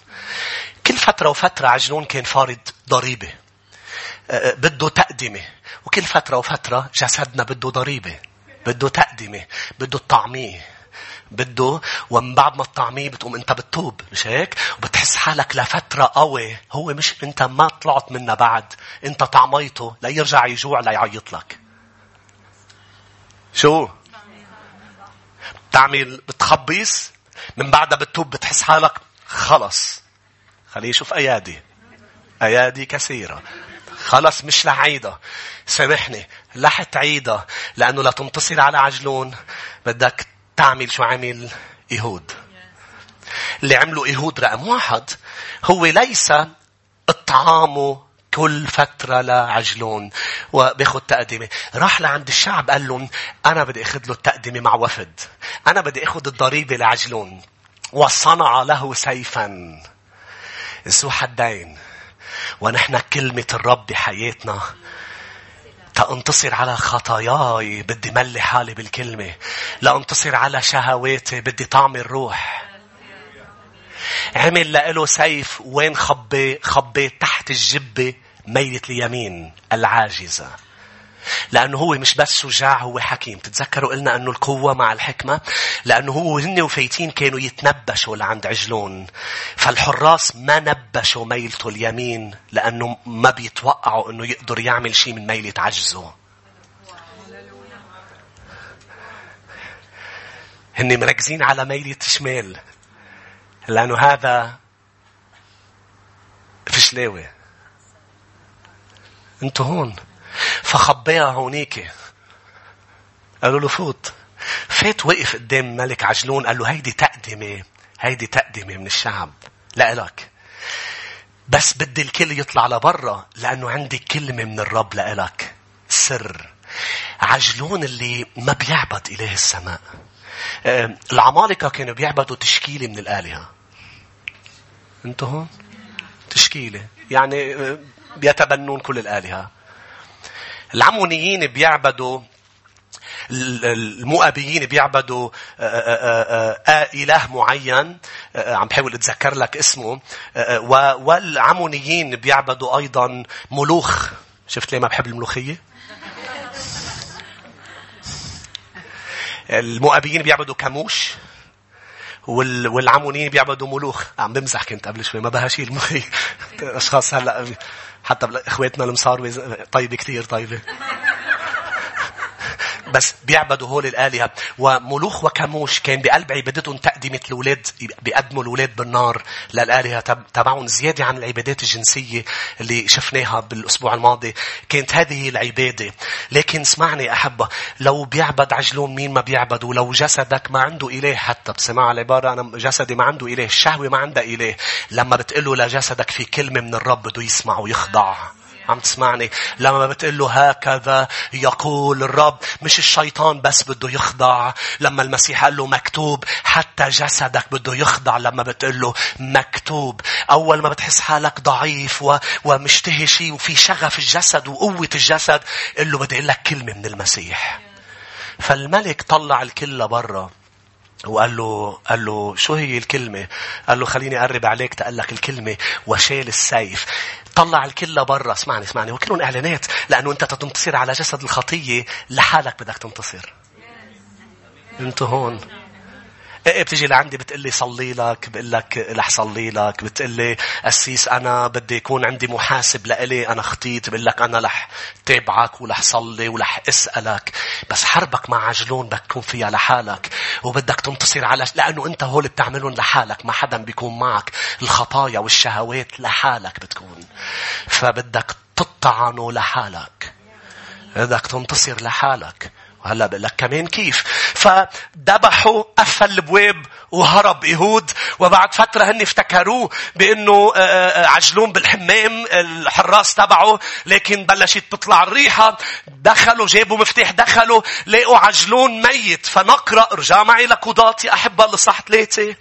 كل فترة وفترة عجنون كان فارض ضريبة. أه، أه، بده تقدمة. وكل فترة وفترة جسدنا بده ضريبة. بده تقدمة. بده الطعمية. بده ومن بعد ما الطعمية بتقوم انت بتتوب مش هيك وبتحس حالك لفترة قوي هو مش انت ما طلعت منها بعد انت طعميته ليرجع يجوع ليعيط لك شو تعمل بتخبص من بعدها بتوب بتحس حالك خلص. خليه يشوف أيادي. أيادي كثيرة. خلص مش لعيدة سامحني. لا تعيدها لأنه لا تنتصر على عجلون. بدك تعمل شو عمل؟ يهود اللي عملوا يهود رقم واحد هو ليس الطعام كل فترة لعجلون وبياخد تقدمة. راح لعند الشعب قال لهم أنا بدي أخذ له التقدمة مع وفد. أنا بدي أخذ الضريبة لعجلون. وصنع له سيفا ذو حدين. ونحن كلمة الرب بحياتنا تأنتصر على خطاياي بدي ملي حالي بالكلمة. لأنتصر على شهواتي بدي طعم الروح. عمل له سيف وين خبي خبي تحت الجبة ميلة اليمين العاجزة. لأنه هو مش بس شجاع هو حكيم. تتذكروا قلنا أنه القوة مع الحكمة؟ لأنه هو هن وفايتين كانوا يتنبشوا لعند عجلون. فالحراس ما نبشوا ميلته اليمين لأنه ما بيتوقعوا أنه يقدر يعمل شيء من ميلة عجزه. هن مركزين على ميلة شمال. لأنه هذا بشلاوي أنتوا هون. فخبيها هونيك. قالوا له فوت. فات وقف قدام ملك عجلون قال له هيدي تقدمة هيدي تقدمة من الشعب. لإلك بس بدي الكل يطلع لبرا لأنه عندي كلمة من الرب لإلك سر. عجلون اللي ما بيعبد إله السماء. العمالقة كانوا بيعبدوا تشكيلة من الآلهة. أنتوا هون تشكيلة. يعني بيتبنون كل الآلهة. العمونيين بيعبدوا المؤابيين بيعبدوا آه، آه، آه، إله معين. عم بحاول أتذكر لك اسمه. والعمونيين بيعبدوا أيضا ملوخ. شفت ليه ما بحب الملوخية؟ المؤابيين بيعبدوا كاموش. والعمونيين بيعبدوا ملوخ. عم بمزح كنت قبل شوي ما بها شيء المخي أشخاص هلا حتى إخواتنا المصاروي طيبة كثير طيبة. بس بيعبدوا هول الآلهة. وملوخ وكموش كان بقلب عبادتهم تقدمة الأولاد بيقدموا الأولاد بالنار للآلهة تبعهم زيادة عن العبادات الجنسية اللي شفناها بالأسبوع الماضي. كانت هذه العبادة. لكن اسمعني أحبة لو بيعبد عجلون مين ما بيعبد ولو جسدك ما عنده إله حتى بسمع العبارة أنا جسدي ما عنده إله الشهوة ما عندها إله. لما بتقله لجسدك في كلمة من الرب بده يسمع ويخضع. عم تسمعني لما بتقول له هكذا يقول الرب مش الشيطان بس بده يخضع لما المسيح قال له مكتوب حتى جسدك بده يخضع لما بتقول له مكتوب أول ما بتحس حالك ضعيف و... ومشتهي شيء وفي شغف الجسد وقوة الجسد قل له بدي أقول لك كلمة من المسيح فالملك طلع الكل لبرا وقال له قال له شو هي الكلمة؟ قال له خليني أقرب عليك تقول لك الكلمة وشال السيف. طلع الكل لبرا. اسمعني اسمعني. وكلهم إعلانات لأنه أنت تنتصر على جسد الخطية لحالك بدك تنتصر. أنتوا هون. إيه بتجي لعندي بتقول لي صلي لك بقول لك رح صلي لك بتقول لي قسيس أنا بدي يكون عندي محاسب لإلي أنا خطيت بقول لك أنا رح تابعك ورح صلي ورح أسألك بس حربك مع عجلون بدك تكون فيها لحالك وبدك تنتصر على لأنه أنت هول بتعملهم لحالك ما حدا بيكون معك الخطايا والشهوات لحالك بتكون فبدك تطعنه لحالك بدك تنتصر لحالك. وهلا بقول لك كمان كيف. فذبحوا قفل البواب وهرب يهود وبعد فترة هن افتكروه بأنه آه، آه، عجلون بالحمام الحراس تبعه لكن بلشت تطلع الريحة. دخلوا جابوا مفتاح دخلوا لقوا عجلون ميت. فنقرأ رجع معي لقضاتي أحبة لصح ثلاثة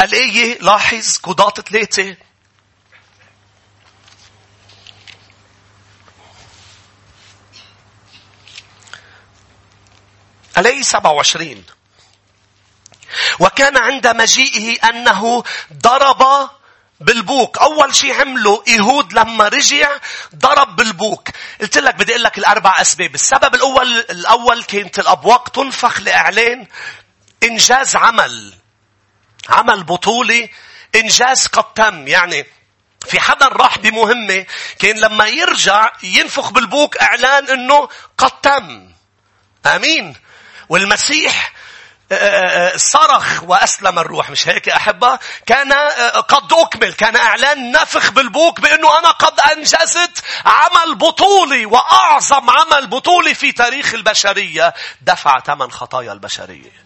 الآية لاحظ قضاة ثلاثة. الآية 27 وكان عند مجيئه أنه ضرب بالبوك. أول شيء عمله يهود لما رجع ضرب بالبوك. قلت لك بدي أقول لك الأربع أسباب. السبب الأول الأول كانت الأبواق تنفخ لإعلان إنجاز عمل. عمل بطولي إنجاز قد تم. يعني في حدا راح بمهمة كان لما يرجع ينفخ بالبوك إعلان إنه قد تم. آمين. والمسيح آه، آه، آه، صرخ وأسلم الروح. مش هيك أحبة؟ كان قد أكمل. كان إعلان نفخ بالبوك بأنه أنا قد أنجزت عمل بطولي وأعظم عمل بطولي في تاريخ البشرية. دفع ثمن خطايا البشرية.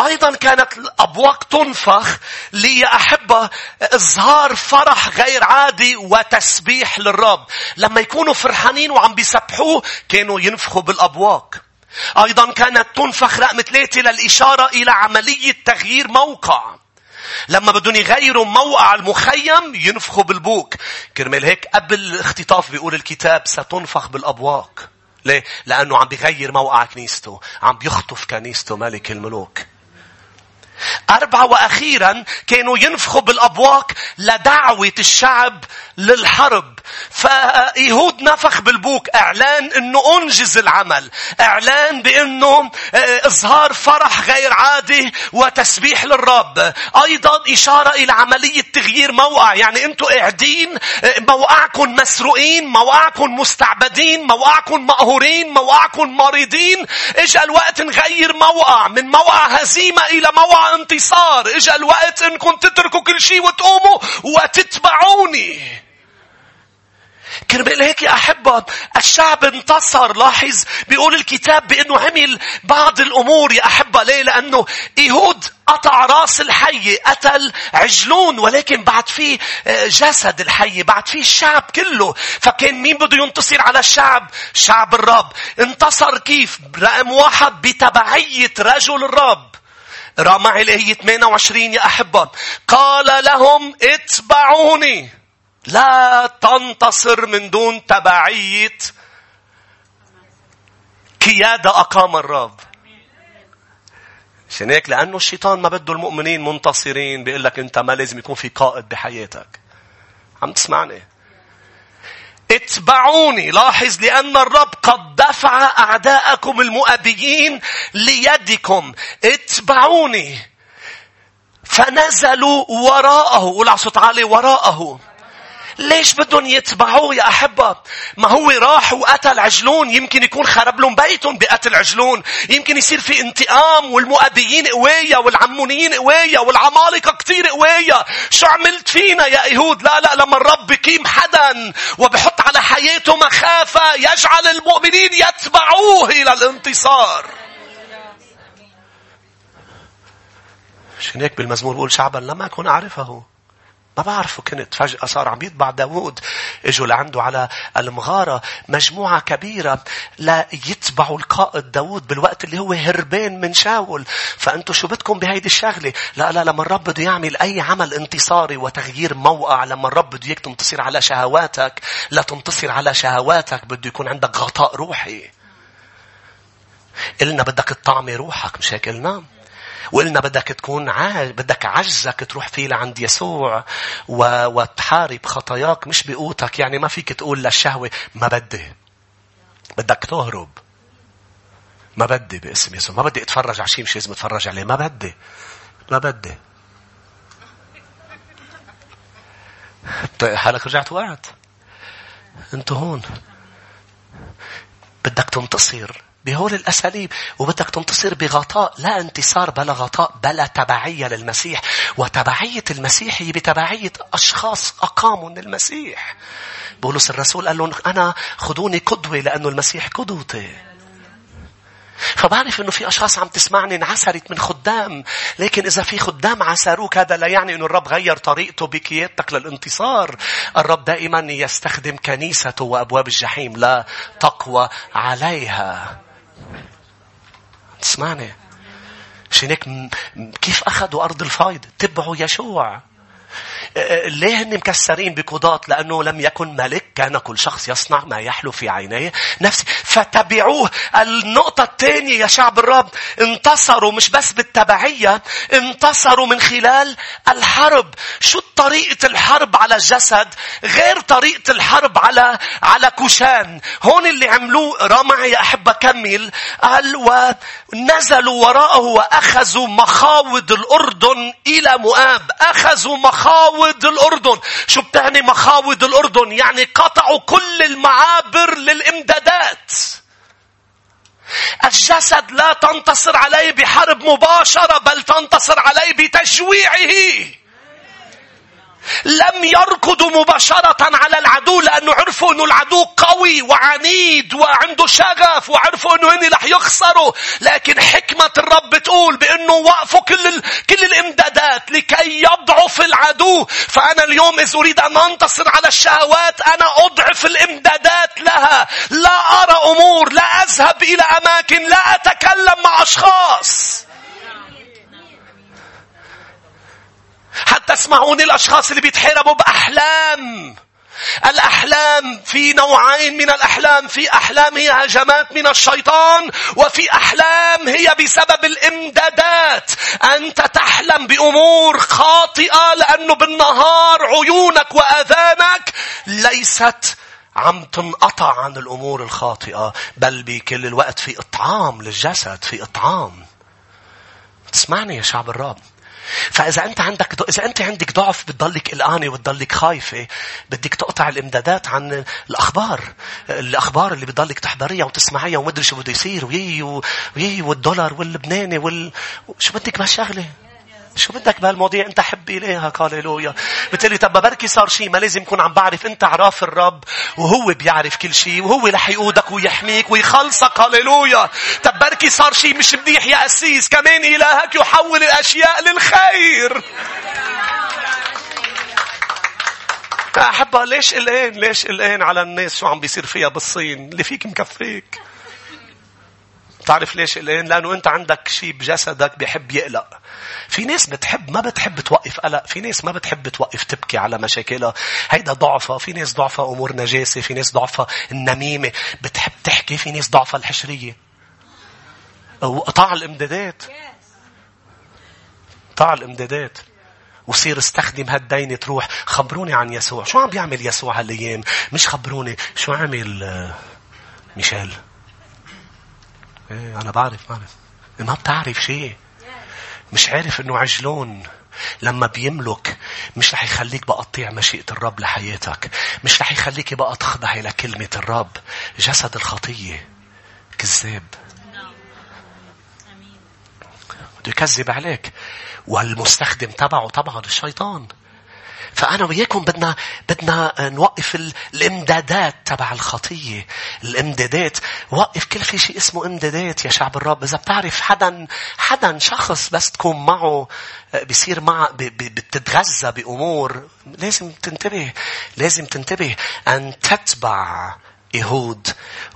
أيضا كانت الأبواق تنفخ لأحبة إظهار فرح غير عادي وتسبيح للرب. لما يكونوا فرحانين وعم بيسبحوه كانوا ينفخوا بالأبواق. أيضا كانت تنفخ رقم ثلاثة للإشارة إلى عملية تغيير موقع. لما بدهم يغيروا موقع المخيم ينفخوا بالبوك. كرمال هيك قبل الاختطاف بيقول الكتاب ستنفخ بالأبواق. ليه؟ لأنه عم بيغير موقع كنيسته. عم بيخطف كنيسته ملك الملوك. أربعة وأخيرا كانوا ينفخوا بالأبواق لدعوة الشعب للحرب. فيهود نفخ بالبوك إعلان إنه أنجز العمل إعلان بإنه آه، إظهار فرح غير عادي وتسبيح للرب. أيضا إشارة إلى عملية تغيير موقع. يعني أنتم قاعدين آه، موقعكم مسروقين موقعكم مستعبدين موقعكم مقهورين موقعكم مريضين. اجى الوقت نغير موقع من موقع هزيمة إلى موقع انتصار. اجى الوقت انكم تتركوا كل شيء وتقوموا وتتبعوني. كرمال هيك يا أحبة الشعب انتصر. لاحظ بيقول الكتاب بأنه عمل بعض الأمور يا أحبة. ليه؟ لأنه إيهود قطع راس الحي قتل عجلون ولكن بعد فيه آه، جسد الحي بعد فيه الشعب كله. فكان مين بده ينتصر على الشعب؟ شعب الرب. انتصر كيف؟ رقم واحد بتبعية رجل الرب. معي الآية 28 يا أحبة قال لهم اتبعوني لا تنتصر من دون تبعية قيادة أقام الرب. عشان هيك لأنه الشيطان ما بده المؤمنين منتصرين بيقول لك أنت ما لازم يكون في قائد بحياتك. عم تسمعني؟ اتبعوني. لاحظ لأن الرب قد دفع أعداءكم المؤبيين ليدكم. اتبعوني. فنزلوا وراءه. قول على صوت عالي وراءه. ليش بدهم يتبعوه يا أحبة؟ ما هو راح وقتل عجلون يمكن يكون خرب لهم بيتهم بقتل عجلون. يمكن يصير في انتقام والمؤبيين قوية والعمونيين قوية والعمالقة كتير قوية. شو عملت فينا يا إيهود؟ لا لا لما الرب بقيم حدا وبحط على حياته مخافة يجعل المؤمنين يتبعوه إلى الانتصار. عشان هيك بالمزمور بقول شعبا؟ لم أكن أعرفه. ما بعرفه كنت فجأة صار عم يتبع داوود. إجوا لعنده على المغارة. مجموعة كبيرة لا يتبعوا القائد داوود بالوقت اللي هو هربان من شاول. فأنتوا شو بدكم بهيدي الشغلة؟ لا لا لما الرب بده يعمل أي عمل انتصاري وتغيير موقع لما الرب بده إياك تنتصر على شهواتك لا تنتصر على شهواتك بده يكون عندك غطاء روحي. قلنا بدك تطعمي روحك مش هيك؟ قلنا. وقلنا بدك تكون عاج... بدك عجزك تروح فيه لعند يسوع و... وتحارب خطاياك مش بقوتك. يعني ما فيك تقول للشهوة ما بدي. بدك تهرب. ما بدي باسم يسوع. ما بدي أتفرج على شيء مش لازم أتفرج عليه. ما بدي. ما بدي. حالك رجعت وقعت. انت هون. بدك تنتصر. بهول الأساليب. وبدك تنتصر بغطاء لا انتصار بلا غطاء بلا تبعية للمسيح. وتبعية المسيح هي بتبعية أشخاص أقاموا المسيح بولس الرسول قال لهم أنا خذوني قدوة لأنه المسيح قدوتي. فبعرف إنه في أشخاص عم تسمعني انعسرت من خدام. لكن إذا في خدام عسروك هذا لا يعني إنه الرب غير طريقته بقيادتك للانتصار. الرب دائما يستخدم كنيسته وأبواب الجحيم لا تقوى عليها. تسمعني عشان هيك كيف أخذوا أرض الفايض تبعوا يشوع. ليه هن مكسرين بقضاة؟ لأنه لم يكن ملك؟ كان كل شخص يصنع ما يحلو في عينيه نفسي فتبعوه. النقطة الثانية يا شعب الرب انتصروا مش بس بالتبعية انتصروا من خلال الحرب. شو طريقة الحرب على الجسد؟ غير طريقة الحرب على على كوشان. هون اللي عملوه رامع يا أحب أكمل قال ونزلوا وراءه وأخذوا مخاوض الأردن إلى مؤاب. أخذوا مخاوض مخاوض الأردن. شو بتعني مخاوض الأردن؟ يعني قطعوا كل المعابر للإمدادات. الجسد لا تنتصر عليه بحرب مباشرة بل تنتصر عليه بتجويعه. لم يركضوا مباشرة على العدو لأنه عرفوا أنه العدو قوي وعنيد وعنده شغف وعرفوا أنه هني رح يخسروا. لكن حكمة الرب تقول بأنه وقفوا كل, ال... كل الإمدادات لكي يضعف العدو. فأنا اليوم إذا أريد أن أنتصر على الشهوات أنا أضعف الإمدادات لها. لا أرى أمور لا أذهب إلى أماكن لا أتكلم مع أشخاص. حتى اسمعوني الأشخاص اللي بيتحاربوا بأحلام؟ الأحلام في نوعين من الأحلام في أحلام هي هجمات من الشيطان وفي أحلام هي بسبب الإمدادات. أنت تحلم بأمور خاطئة لأنه بالنهار عيونك وآذانك ليست عم تنقطع عن الأمور الخاطئة بل بكل الوقت في إطعام للجسد في إطعام. تسمعني يا شعب الرب. فإذا أنت عندك إذا أنت عندك ضعف بتضلك قلقانة وتضلك خايفة بدك تقطع الإمدادات عن الأخبار الأخبار اللي بتضلك تحضريها وتسمعيها ومدري شو بده يصير ويي ويي والدولار واللبناني وال شو بدك بهالشغلة؟ شو بدك بهالمواضيع انت حب إليها؟ هاليلويا بتقلي طب بركي صار شيء ما لازم يكون عم بعرف انت عراف الرب وهو بيعرف كل شيء وهو رح يقودك ويحميك ويخلصك. هاليلويا طب بركي صار شيء مش منيح يا أسيس كمان إلهك يحول الأشياء للخير. أحبها ليش قلقان ليش قلقان على الناس شو عم بيصير فيها بالصين؟ اللي فيك مكفيك. تعرف ليش؟ قلقان لأنه أنت عندك شيء بجسدك بيحب يقلق. في ناس بتحب ما بتحب توقف قلق. في ناس ما بتحب توقف تبكي على مشاكلها. هيدا ضعفها. في ناس ضعفها أمور نجاسة. في ناس ضعفها النميمة. بتحب تحكي. في ناس ضعفها الحشرية. وقطع الامدادات. قطع الامدادات. وصير استخدم هالدينة تروح. خبروني عن يسوع. شو عم بيعمل يسوع هالأيام؟ مش خبروني. شو عمل آه، ميشيل؟ إيه أنا بعرف بعرف. ما بتعرف شيء. مش عارف إنه عجلون. لما بيملك مش رح يخليك بقى تطيع مشيئة الرب لحياتك. مش رح يخليك بقى تخضعي لكلمة الرب. جسد الخطية. كذاب. بده يكذب عليك. والمستخدم تبعه طبعا الشيطان. فأنا وياكم بدنا بدنا نوقف الإمدادات تبع الخطية الإمدادات. وقف كل في شيء اسمه إمدادات يا شعب الرب. إذا بتعرف حدا حدا شخص بس تكون معه بيصير مع بتتغذى بأمور لازم تنتبه لازم تنتبه أن تتبع يهود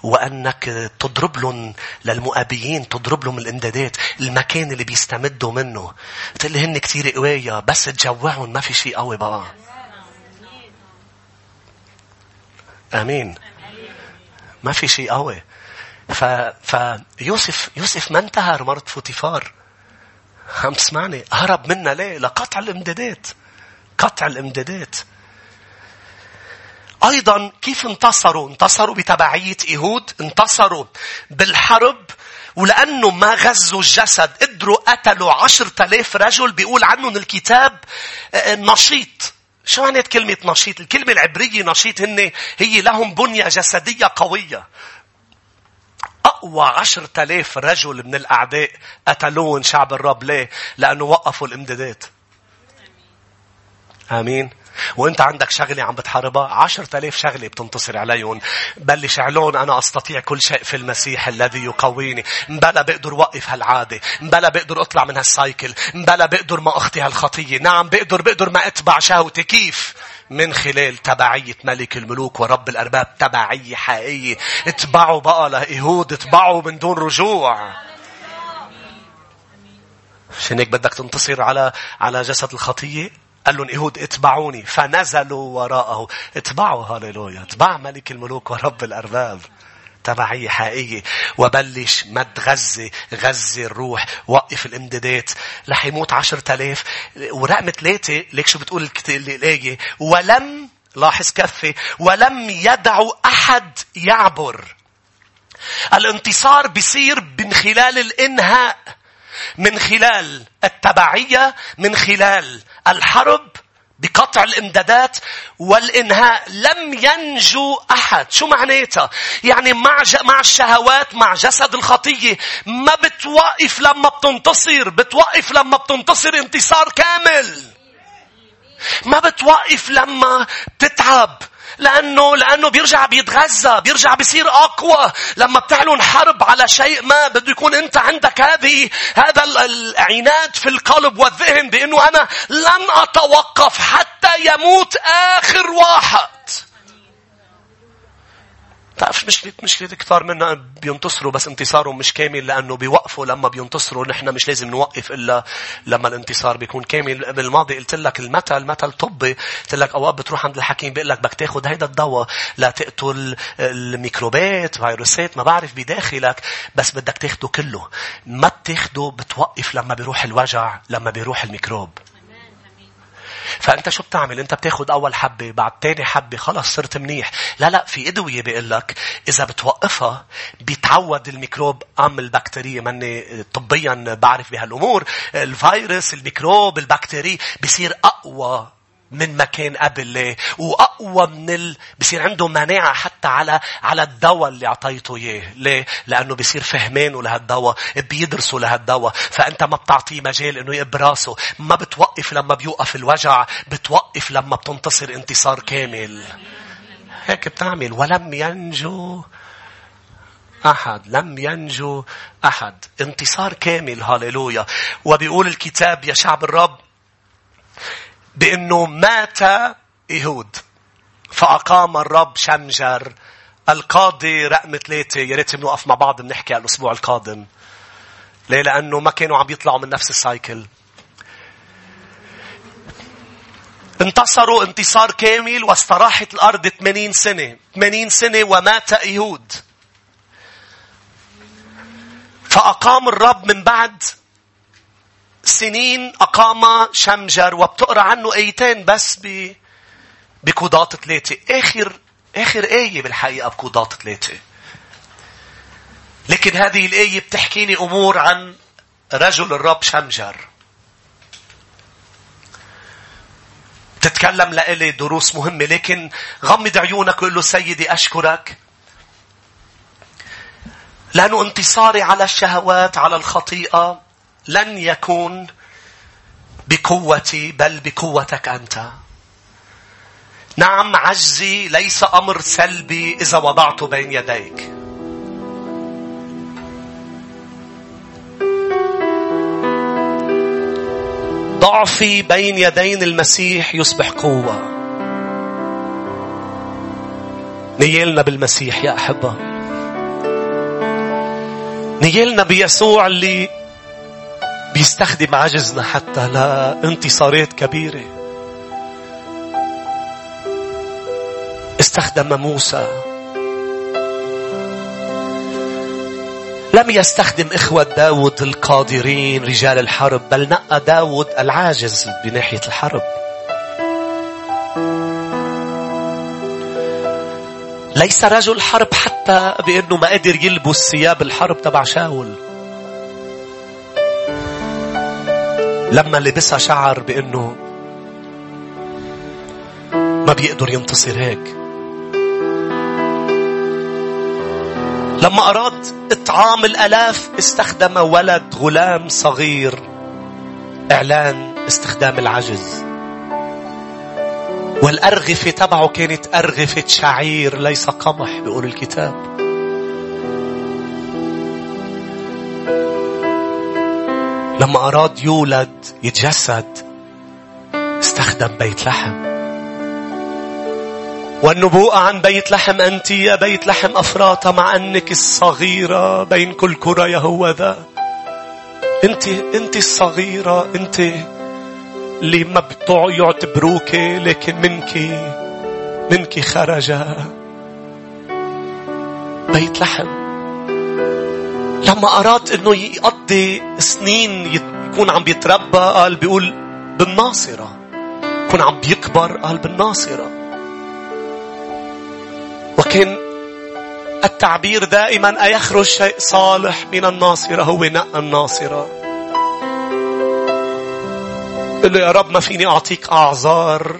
وأنك تضرب لهم للمؤابيين تضرب لهم الإمدادات المكان اللي بيستمدوا منه. تقول هن كتير قوية بس تجوعهم ما في شيء قوي بقى. آمين. ما في شيء قوي. ف... فيوسف يوسف ما انتهر مرت فوتيفار. عم تسمعني؟ هرب منا ليه؟ لقطع الإمدادات. قطع الإمدادات. أيضا كيف انتصروا؟ انتصروا بتبعية إيهود، انتصروا بالحرب ولأنه ما غزوا الجسد قدروا قتلوا عشرة آلاف رجل بيقول عنهم الكتاب آه، نشيط. شو معنات كلمة نشيط؟ الكلمة العبرية نشيط هن هي لهم بنية جسدية قوية. أقوى عشرة آلاف رجل من الأعداء قتلوهم شعب الرب ليه؟ لأنه وقفوا الإمدادات. آمين. وانت عندك شغلة عم بتحاربها عشرة آلاف شغلة بتنتصر عليهم. بلش علون أنا أستطيع كل شيء في المسيح الذي يقويني. مبلا بقدر وقف هالعادة. مبلا بقدر أطلع من هالسايكل. مبلا بقدر ما أخطي هالخطية. نعم بقدر بقدر ما أتبع شهوتي. كيف؟ من خلال تبعية ملك الملوك ورب الأرباب. تبعية حقيقية. اتبعوا بقى لإيهود. اتبعوا من دون رجوع. عشان هيك بدك تنتصر على على جسد الخطية؟ قال لهم يهود اتبعوني. فنزلوا وراءه. اتبعوا هاليلويا اتبع ملك الملوك ورب الأرباب. تبعية حقيقية وبلش ما تغذي غذي الروح. وقف الإمدادات. رح يموت عشرة آلاف. ورقم ثلاثة ليك شو بتقول الآية؟ ولم لاحظ كفي ولم يدعوا أحد يعبر. الانتصار بيصير من خلال الإنهاء. من خلال التبعية من خلال الحرب بقطع الإمدادات والإنهاء لم ينجو أحد. شو معناتها؟ يعني مع ج... مع الشهوات مع جسد الخطية ما بتوقف لما بتنتصر بتوقف لما بتنتصر انتصار كامل. ما بتوقف لما تتعب لأنه لأنه بيرجع بيتغذى بيرجع بيصير أقوى. لما بتعلن حرب على شيء ما بده يكون أنت عندك هذه هذا العناد في القلب والذهن بأنه أنا لن أتوقف حتى يموت آخر واحد. بتعرف مش مشكلة كثار منا بينتصروا بس انتصارهم مش كامل لأنه بيوقفوا. لما بينتصروا نحن مش لازم نوقف إلا لما الانتصار بيكون كامل. بالماضي قلت لك المثل مثل طبي قلت لك أوقات بتروح عند الحكيم بيقول لك بدك تاخذ هيدا الدواء لتقتل الميكروبات فيروسات ما بعرف بداخلك بس بدك تاخده كله. ما بتاخده بتوقف لما بيروح الوجع لما بيروح الميكروب. فأنت شو بتعمل؟ أنت بتاخد أول حبة بعد تاني حبة خلص صرت منيح. لا لا في أدوية بيقول لك إذا بتوقفها بيتعود الميكروب أم البكتيريا مني طبيا بعرف بهالأمور الفيروس الميكروب البكتيري بصير أقوى من ما كان قبل وأقوى من ال... بصير عنده مناعه حتى على على الدواء اللي أعطيته إياه. ليه؟ لأنه بصير فهمانه لهالدواء بيدرسوا لهالدواء. فأنت ما بتعطيه مجال إنه يبراسه ما بتوقف لما بيوقف الوجع بتوقف لما بتنتصر انتصار كامل. هيك بتعمل. ولم ينجو أحد لم ينجو أحد. انتصار كامل. هاليلويا وبيقول الكتاب يا شعب الرب بأنه مات إيهود فأقام الرب شمجر القاضي رقم ثلاثة يا ريت بنوقف مع بعض بنحكي الأسبوع القادم. ليه؟ لأنه ما كانوا عم يطلعوا من نفس السايكل انتصروا انتصار كامل واستراحت الأرض 80 سنة. 80 سنة ومات إيهود. فأقام الرب من بعد سنين أقام شمجر وبتقرأ عنه آيتين بس ب... بكودات ثلاثة. آخر آخر آية بالحقيقة بكودات ثلاثة. لكن هذه الآية بتحكي لي أمور عن رجل الرب شمجر. تتكلم لإلي دروس مهمة لكن غمض عيونك وقول له سيدي أشكرك لأنه انتصاري على الشهوات على الخطيئة لن يكون بقوتي بل بقوتك أنت. نعم عجزي ليس أمر سلبي إذا وضعته بين يديك. ضعفي بين يدين المسيح يصبح قوة. نيلنا بالمسيح يا أحبة. نيلنا بيسوع اللي بيستخدم عجزنا حتى لانتصارات كبيرة. استخدم موسى. لم يستخدم إخوة داود القادرين رجال الحرب بل نقى داود العاجز بناحية الحرب. ليس رجل حرب حتى بأنه ما قدر يلبس ثياب الحرب تبع شاول. لما لبسها شعر بأنه ما بيقدر ينتصر هيك. لما أراد إطعام الألاف استخدم ولد غلام صغير. إعلان استخدام العجز. والأرغفة تبعه كانت أرغفة شعير ليس قمح بيقول الكتاب. لما أراد يولد يتجسد استخدم بيت لحم. والنبوءة عن بيت لحم أنت يا بيت لحم أفراطة مع أنك الصغيرة بين كل كرة يهوذا أنت أنت الصغيرة أنت اللي ما يعتبروك لكن منك منك خرج. بيت لحم. لما أراد أنه يقضي سنين يكون عم بيتربى قال بيقول بالناصرة. يكون عم بيكبر قال بالناصرة. وكان التعبير دائما أيخرج شيء صالح من الناصرة؟ هو نقى الناصرة. قل له يا رب ما فيني أعطيك أعذار.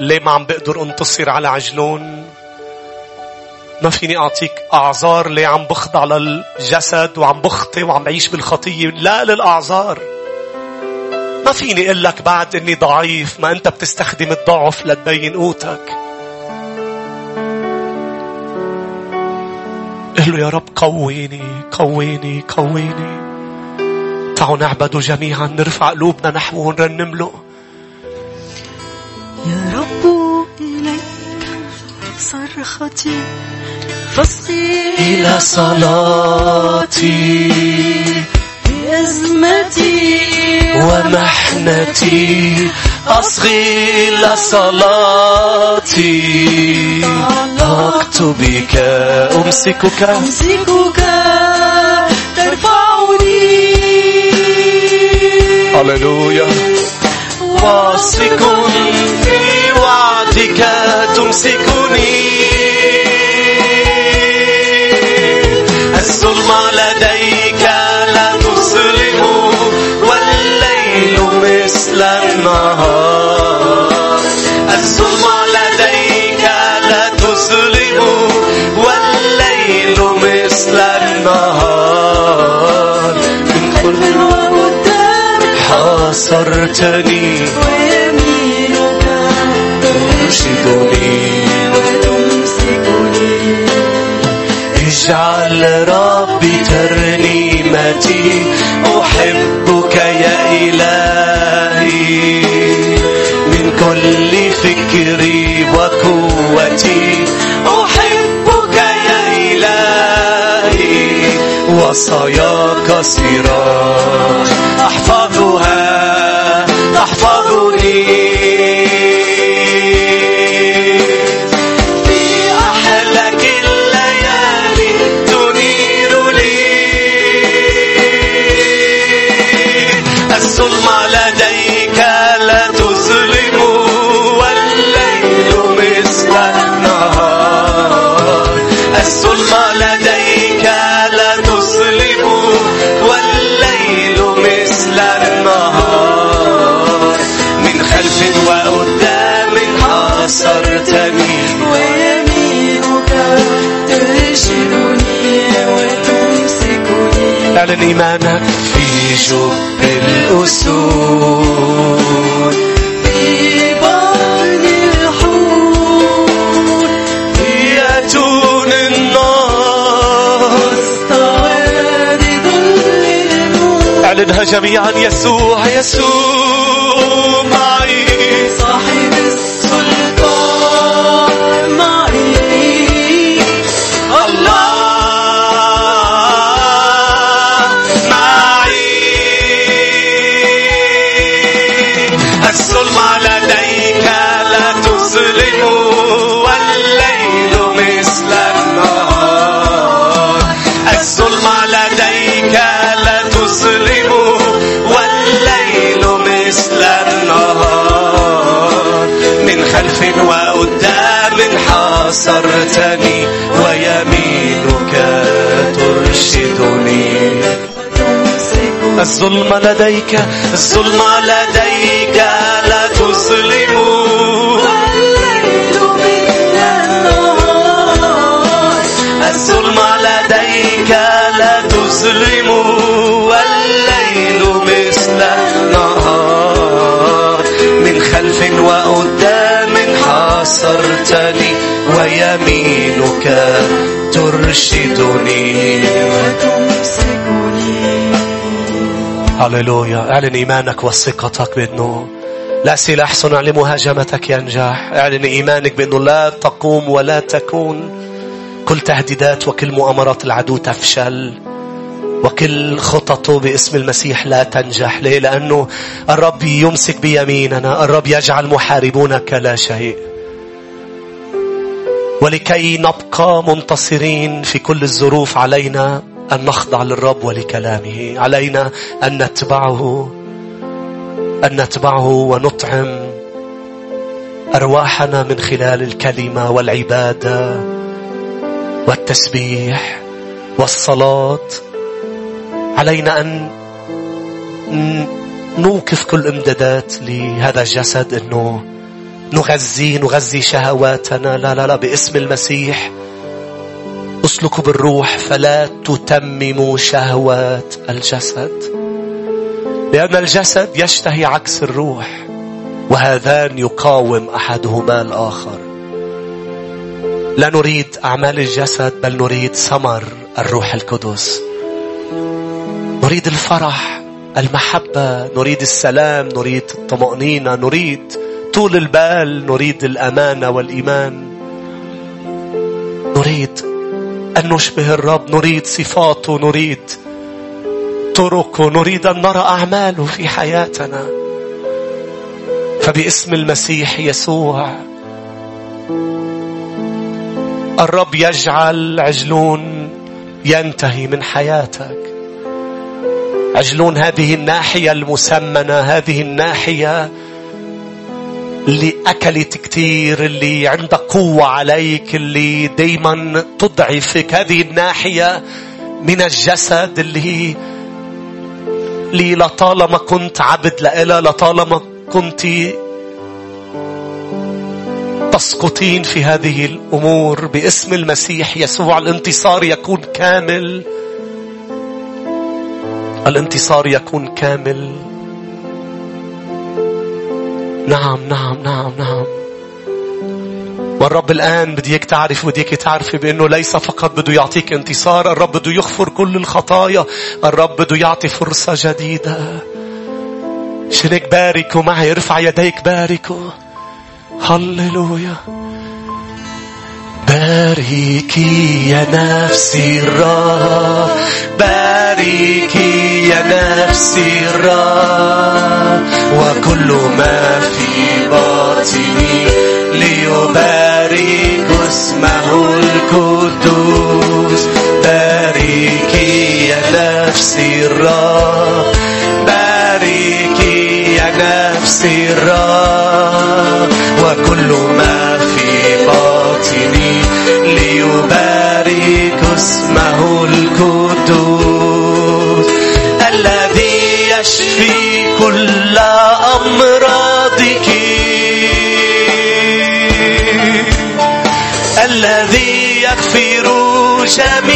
ليه ما عم بقدر أنتصر على عجلون؟ ما فيني أعطيك أعذار ليه عم بخضع للجسد وعم بخطي وعم بعيش بالخطية. لا للأعذار. ما فيني أقول لك بعد إني ضعيف ما أنت بتستخدم الضعف لتبين قوتك. قل له يا رب قويني قويني قويني. تعالوا نعبده جميعا نرفع قلوبنا نحوه ونرنم له. يا رب إليك صرختي. فاصغي إلى صلاتي. في أزمتي ومحنتي. أصغي إلى صلاتي. طاقت بك أمسكك. أمسكك ترفعني. هللويا. واثق تمسكني الظلم لديك لا تظلم والليل مثل النهار. الظلم لديك لا تظلم والليل مثل النهار. من كل حاصرتني. ويمينك ترشدني وتمسكني اجعل ربي ترنيمتي أحبك يا إلهي. من كل فكري وقوتي. أحبك يا إلهي. وصاياك سراج أحفظها. الظلم لديك لا تظلم والليل مثل النهار. الظلم لديك لا تظلم والليل مثل النهار. من خلف وقدام حاصرتني ويمينك ترشدني وتمسكني. اعلن إيمانك في جب الموت أعلنها جميعا يسوع يسوع معي. حاصرتني ويمينك ترشدني. الظلم لديك الظلم لديك لا تظلم. والليل مثل النهار الظلم لديك لا تظلم. والليل مثل النهار. من خلف وقدام حاصرتني ويمينك ترشدني. وتمسكني هللويا. أعلن إيمانك وثقتك بانه لا سلاح صنع لمهاجمتك ينجح. أعلن إيمانك بأنه لا تقوم ولا تكون. كل تهديدات وكل مؤامرات العدو تفشل. وكل خططه باسم المسيح لا تنجح. ليه؟ لأنه الرب يمسك بيميننا. الرب يجعل محاربونك لا شيء. ولكي نبقى منتصرين في كل الظروف علينا أن نخضع للرب ولكلامه علينا أن نتبعه أن نتبعه ونطعم أرواحنا من خلال الكلمة والعبادة والتسبيح والصلاة. علينا أن نوقف كل امدادات لهذا الجسد أنه نغذي نغذي شهواتنا. لا لا لا باسم المسيح. اسلكوا بالروح فلا تتمموا شهوات الجسد. لأن الجسد يشتهي عكس الروح وهذان يقاوم أحدهما الآخر. لا نريد أعمال الجسد بل نريد ثمر الروح القدس. نريد الفرح المحبة نريد السلام نريد الطمأنينة نريد طول البال نريد الأمانة والإيمان. نريد أن نشبه الرب نريد صفاته نريد طرقه نريد أن نرى أعماله في حياتنا. فباسم المسيح يسوع الرب يجعل عجلون ينتهي من حياتك. عجلون هذه الناحية المسمنة هذه الناحية اللي أكلت كتير اللي عندها قوة عليك اللي دايما تضعفك. هذه الناحية من الجسد اللي اللي لطالما كنت عبد لإلها لطالما كنت تسقطين في هذه الأمور. باسم المسيح يسوع الانتصار يكون كامل. الانتصار يكون كامل. نعم نعم نعم نعم. والرب الآن بديك تعرف بديك تعرفي بأنه ليس فقط بده يعطيك انتصار الرب بده يغفر كل الخطايا الرب بده يعطي فرصة جديدة. شنك باركوا معي؟ ارفع يديك باركوا. هللويا. باركي يا نفسي الرب باركي يا نفسي الرب وكل ما جميع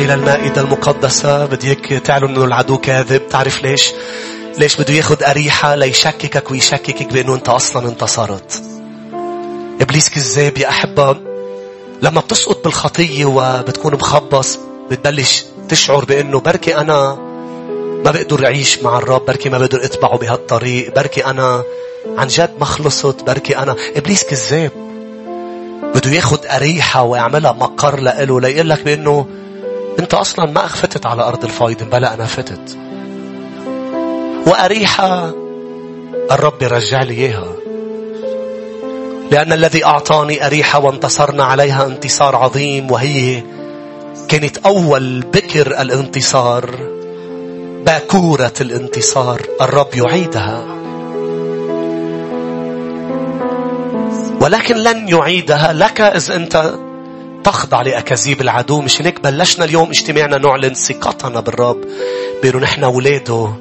إلى المائدة المقدسة. بديك تعلن إنه العدو كاذب. تعرف ليش؟ ليش بده ياخد أريحة ليشككك ويشككك بأنه أنت أصلا انتصرت إبليس كذاب يا أحبة. لما بتسقط بالخطية وبتكون مخبص بتبلش تشعر بأنه بركي أنا ما بقدر أعيش مع الرب بركي ما بقدر أتبعه بهالطريق بركي أنا عن جد ما خلصت بركي أنا. إبليس كذاب. بده ياخد أريحة ويعملها مقر لإله ليقول لك بأنه أنت أصلا ما فتت على أرض الفايدة بلا أنا فتت. وأريحة الرب يرجع لي إياها. لأن الذي أعطاني أريحة وانتصرنا عليها انتصار عظيم وهي كانت أول بكر الانتصار باكورة الانتصار الرب يعيدها. ولكن لن يعيدها لك إذ أنت تخضع لأكاذيب العدو. مش هيك بلشنا اليوم اجتماعنا نعلن ثقتنا بالرب. بأنه نحن أولاده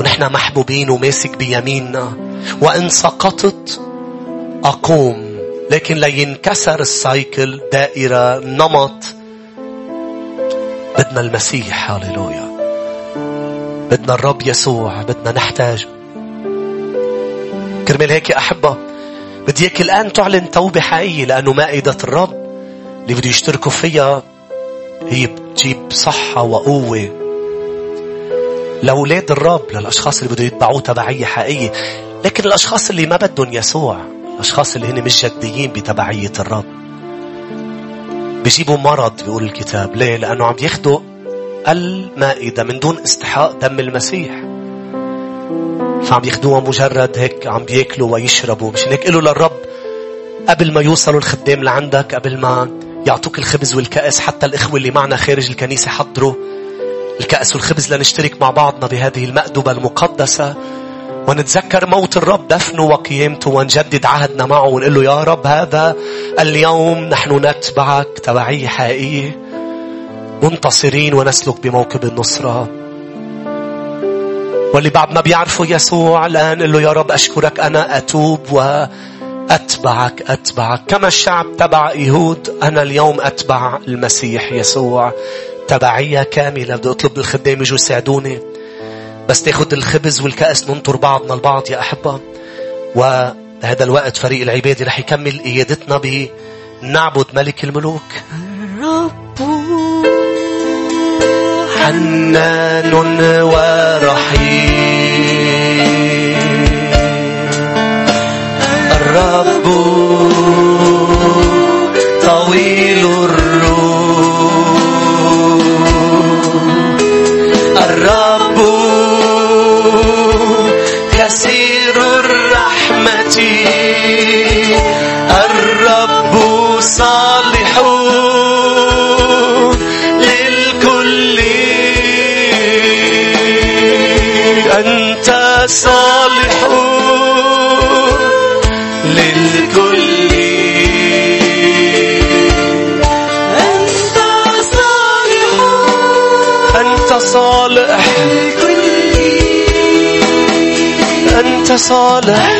ونحن محبوبين وماسك بيميننا. وإن سقطت أقوم لكن لينكسر ال cycle دائرة نمط. بدنا المسيح هاليلويا بدنا الرب يسوع بدنا نحتاج. كرمال هيك يا أحبة بدي إياك الآن تعلن توبة حقيقية لأنه مائدة الرب. اللي بده يشتركوا فيها هي بتجيب صحة وقوة. لأولاد الرب للأشخاص اللي بده يتبعوه تبعية حقيقية. لكن الأشخاص اللي ما بدهم يسوع الأشخاص اللي هن مش جديين بتبعية الرب. بيجيبوا مرض بيقول الكتاب. ليه؟ لأنه عم ياخدوا المائدة من دون استحقاق دم المسيح. فعم ياخدوها مجرد هيك عم بياكلوا ويشربوا. مشان هيك قالوا للرب قبل ما يوصلوا الخدام لعندك قبل ما يعطوك الخبز والكأس حتى الإخوة اللي معنا خارج الكنيسة حضروا الكأس والخبز لنشترك مع بعضنا بهذه المأدبة المقدسة. ونتذكر موت الرب دفنه وقيامته ونجدد عهدنا معه ونقول له يا رب هذا اليوم نحن نتبعك تبعية حقيقية. منتصرين ونسلك بموكب النصرة. واللي بعد ما بيعرفوا يسوع الآن قل له يا رب أشكرك أنا أتوب وأتبعك أتبعك كما الشعب تبع يهود أنا اليوم أتبع المسيح يسوع. تبعية كاملة. بدي أطلب للخدام يجوا يساعدوني. بس تاخد الخبز والكأس ننطر بعضنا البعض يا أحبة. وهذا الوقت فريق العبادة رح يكمل قيادتنا بنعبد ملك الملوك. الرب حنان ورحيم. الرب طويل صالح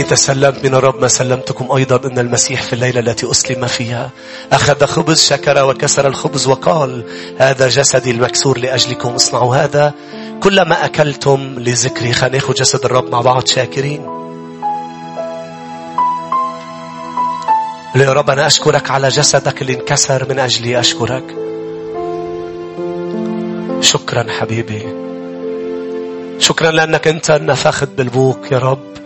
لأني تسلمت من الرب ما سلمتكم أيضا أن المسيح في الليلة التي أسلم فيها أخذ خبز شكر وكسر الخبز وقال هذا جسدي المكسور لأجلكم اصنعوا هذا كلما أكلتم لذكري. خلينا جسد الرب مع بعض شاكرين. يا رب أنا أشكرك على جسدك اللي انكسر من أجلي أشكرك. شكرا حبيبي. شكرا لأنك أنت نفخت بالبوك يا رب.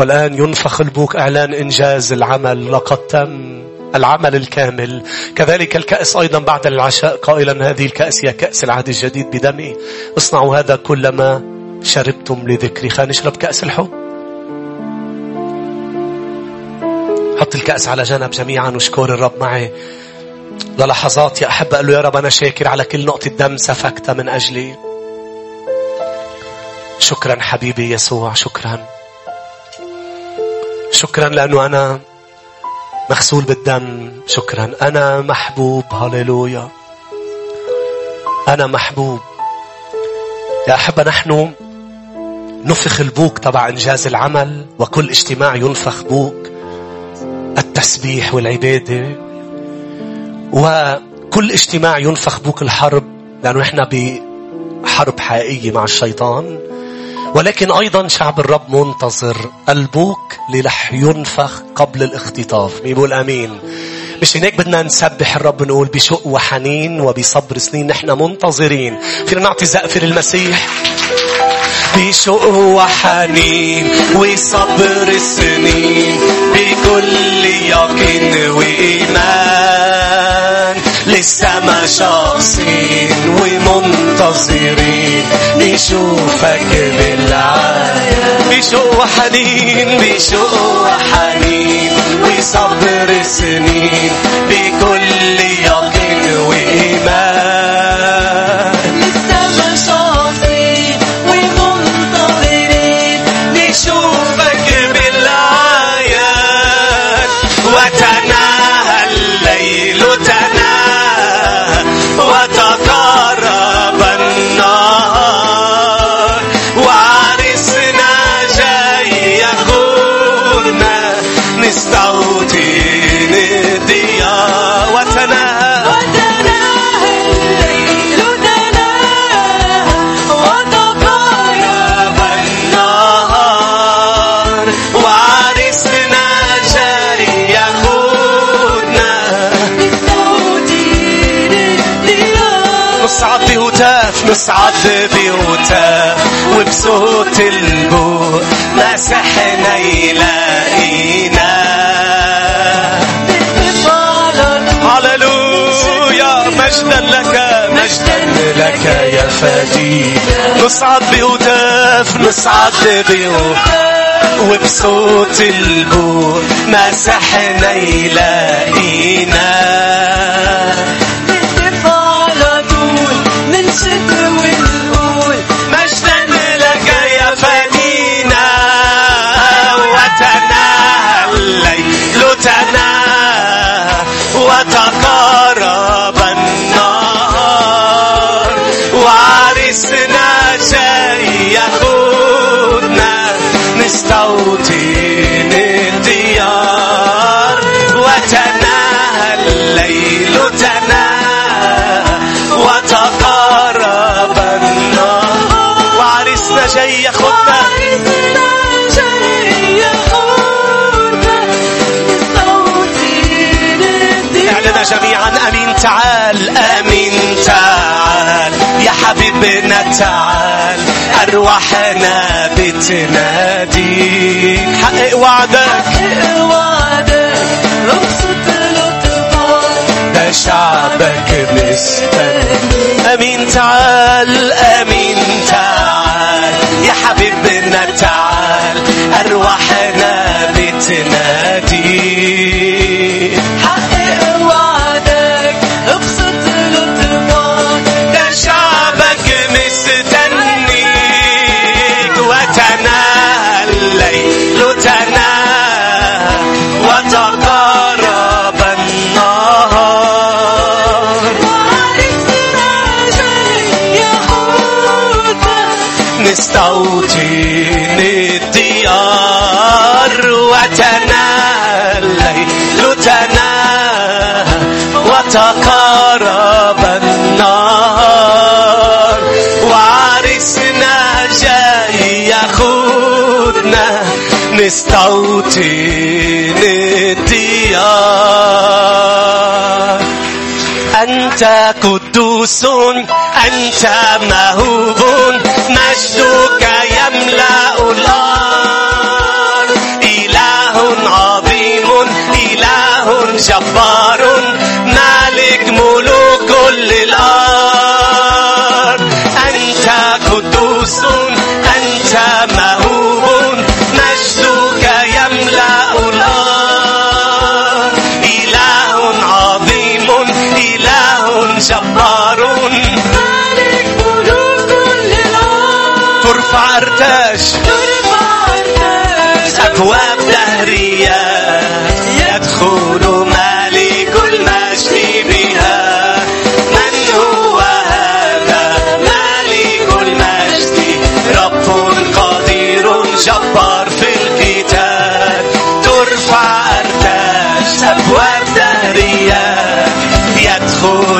والآن ينفخ البوك إعلان إنجاز العمل لقد تم العمل الكامل. كذلك الكأس أيضا بعد العشاء. قائلا هذه الكأس هي كأس العهد الجديد بدمي. اصنعوا هذا كلما شربتم لذكري. خلينا نشرب كأس الحب. حط الكأس على جنب جميعا واشكر الرب معي. للحظات يا أحب قال له يا رب أنا شاكر على كل نقطة دم سفكتها من أجلي. شكرا حبيبي يسوع شكرا. شكرا لأنه أنا مغسول بالدم. شكرا. أنا محبوب. هللويا. أنا محبوب. يا أحبة نحن نفخ البوق تبع إنجاز العمل وكل اجتماع ينفخ بوق التسبيح والعبادة. وكل اجتماع ينفخ بوق الحرب لأنه نحن بحرب حقيقية مع الشيطان. ولكن أيضا شعب الرب منتظر البوك اللي رح ينفخ قبل الاختطاف. بيقول أمين. مش هناك بدنا نسبح الرب نقول بشوق وحنين وبصبر سنين نحن منتظرين. فينا نعطي زقف للمسيح. بشوق وحنين وصبر سنين بكل يقين وإيمان. لسه شخصين ومنتظرين نشوفك بالعين بشوق وحنين بشوق وحنين وصبر سنين بكل وبصوت البوق مسحنا يلاقينا هللويا مجدا لك مجدا لك يا فدي نصعد بهتاف نصعد بهتاف وبصوت البوق مسحنا يلاقينا نستوطن الديار وتناهى الليل تناهى وتقارب النهار. وعرسنا جاي ياخدنا اعلنا جميعا. أمين تعال أمين تعال. يا حبيبنا تعال أرواحنا بتناديك حقق وعدك. حقق وعدك. رخصة لطفك ده شعبك مستني أمين تعال أمين تعال. يا حبيبنا تعال أرواحنا بتناديك نستوطن الديار أنت قدوس أنت مهوب مجدك يملأ الأرض الناس أبواب دهرية يدخل مالك المجد بها. من هو هذا؟ مالك المجد رب قدير جبار في القتال ترفع أرتاش أبواب دهرية. يدخل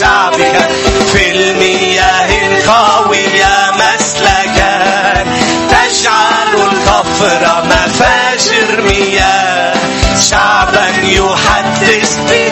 شعبك في المياه القوية مسلكا تجعل القفر مفاجر مياه. شعبا يحدث بي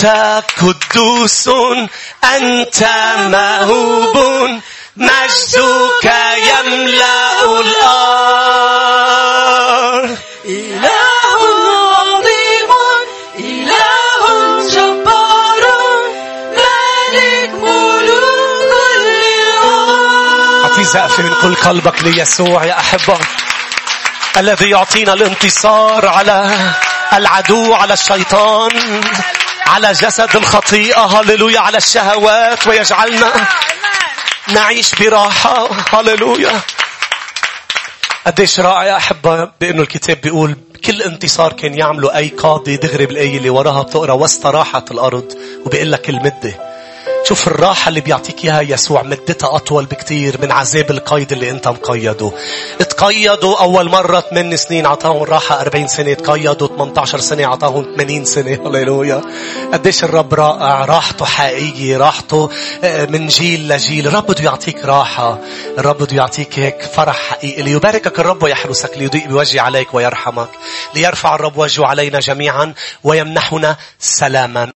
أنت قدوس أنت مهوب مجدك يملأ الأرض. إله عظيم إله جبار. مالك ملوك الأرض أعطي زقفة من كل قلبك ليسوع يا أحبة. الذي يعطينا الانتصار على العدو على الشيطان. على جسد الخطيئة. هللويا على الشهوات ويجعلنا نعيش براحة. هللويا. قديش رائع أحبة بأنه الكتاب بيقول كل انتصار كان يعمله أي قاضي دغري بالآية اللي وراها بتقرأ واستراحت الأرض وبيقول لك المدة. شوف الراحة اللي بيعطيك إياها يسوع مدتها أطول بكتير من عذاب القيد اللي أنت مقيده. تقيدوا أول مرة 8 سنين عطاهم راحة 40 سنة. تقيدوا 18 سنة عطاهم 80 سنة. هللويا. قديش الرب رائع. راحته حقيقية. راحته آه، من جيل لجيل. الرب بده يعطيك راحة. الرب بده يعطيك هيك فرح حقيقي. ليباركك الرب ويحرسك. ليضيء بوجهه عليك ويرحمك. ليرفع الرب وجهه علينا جميعا ويمنحنا سلاما.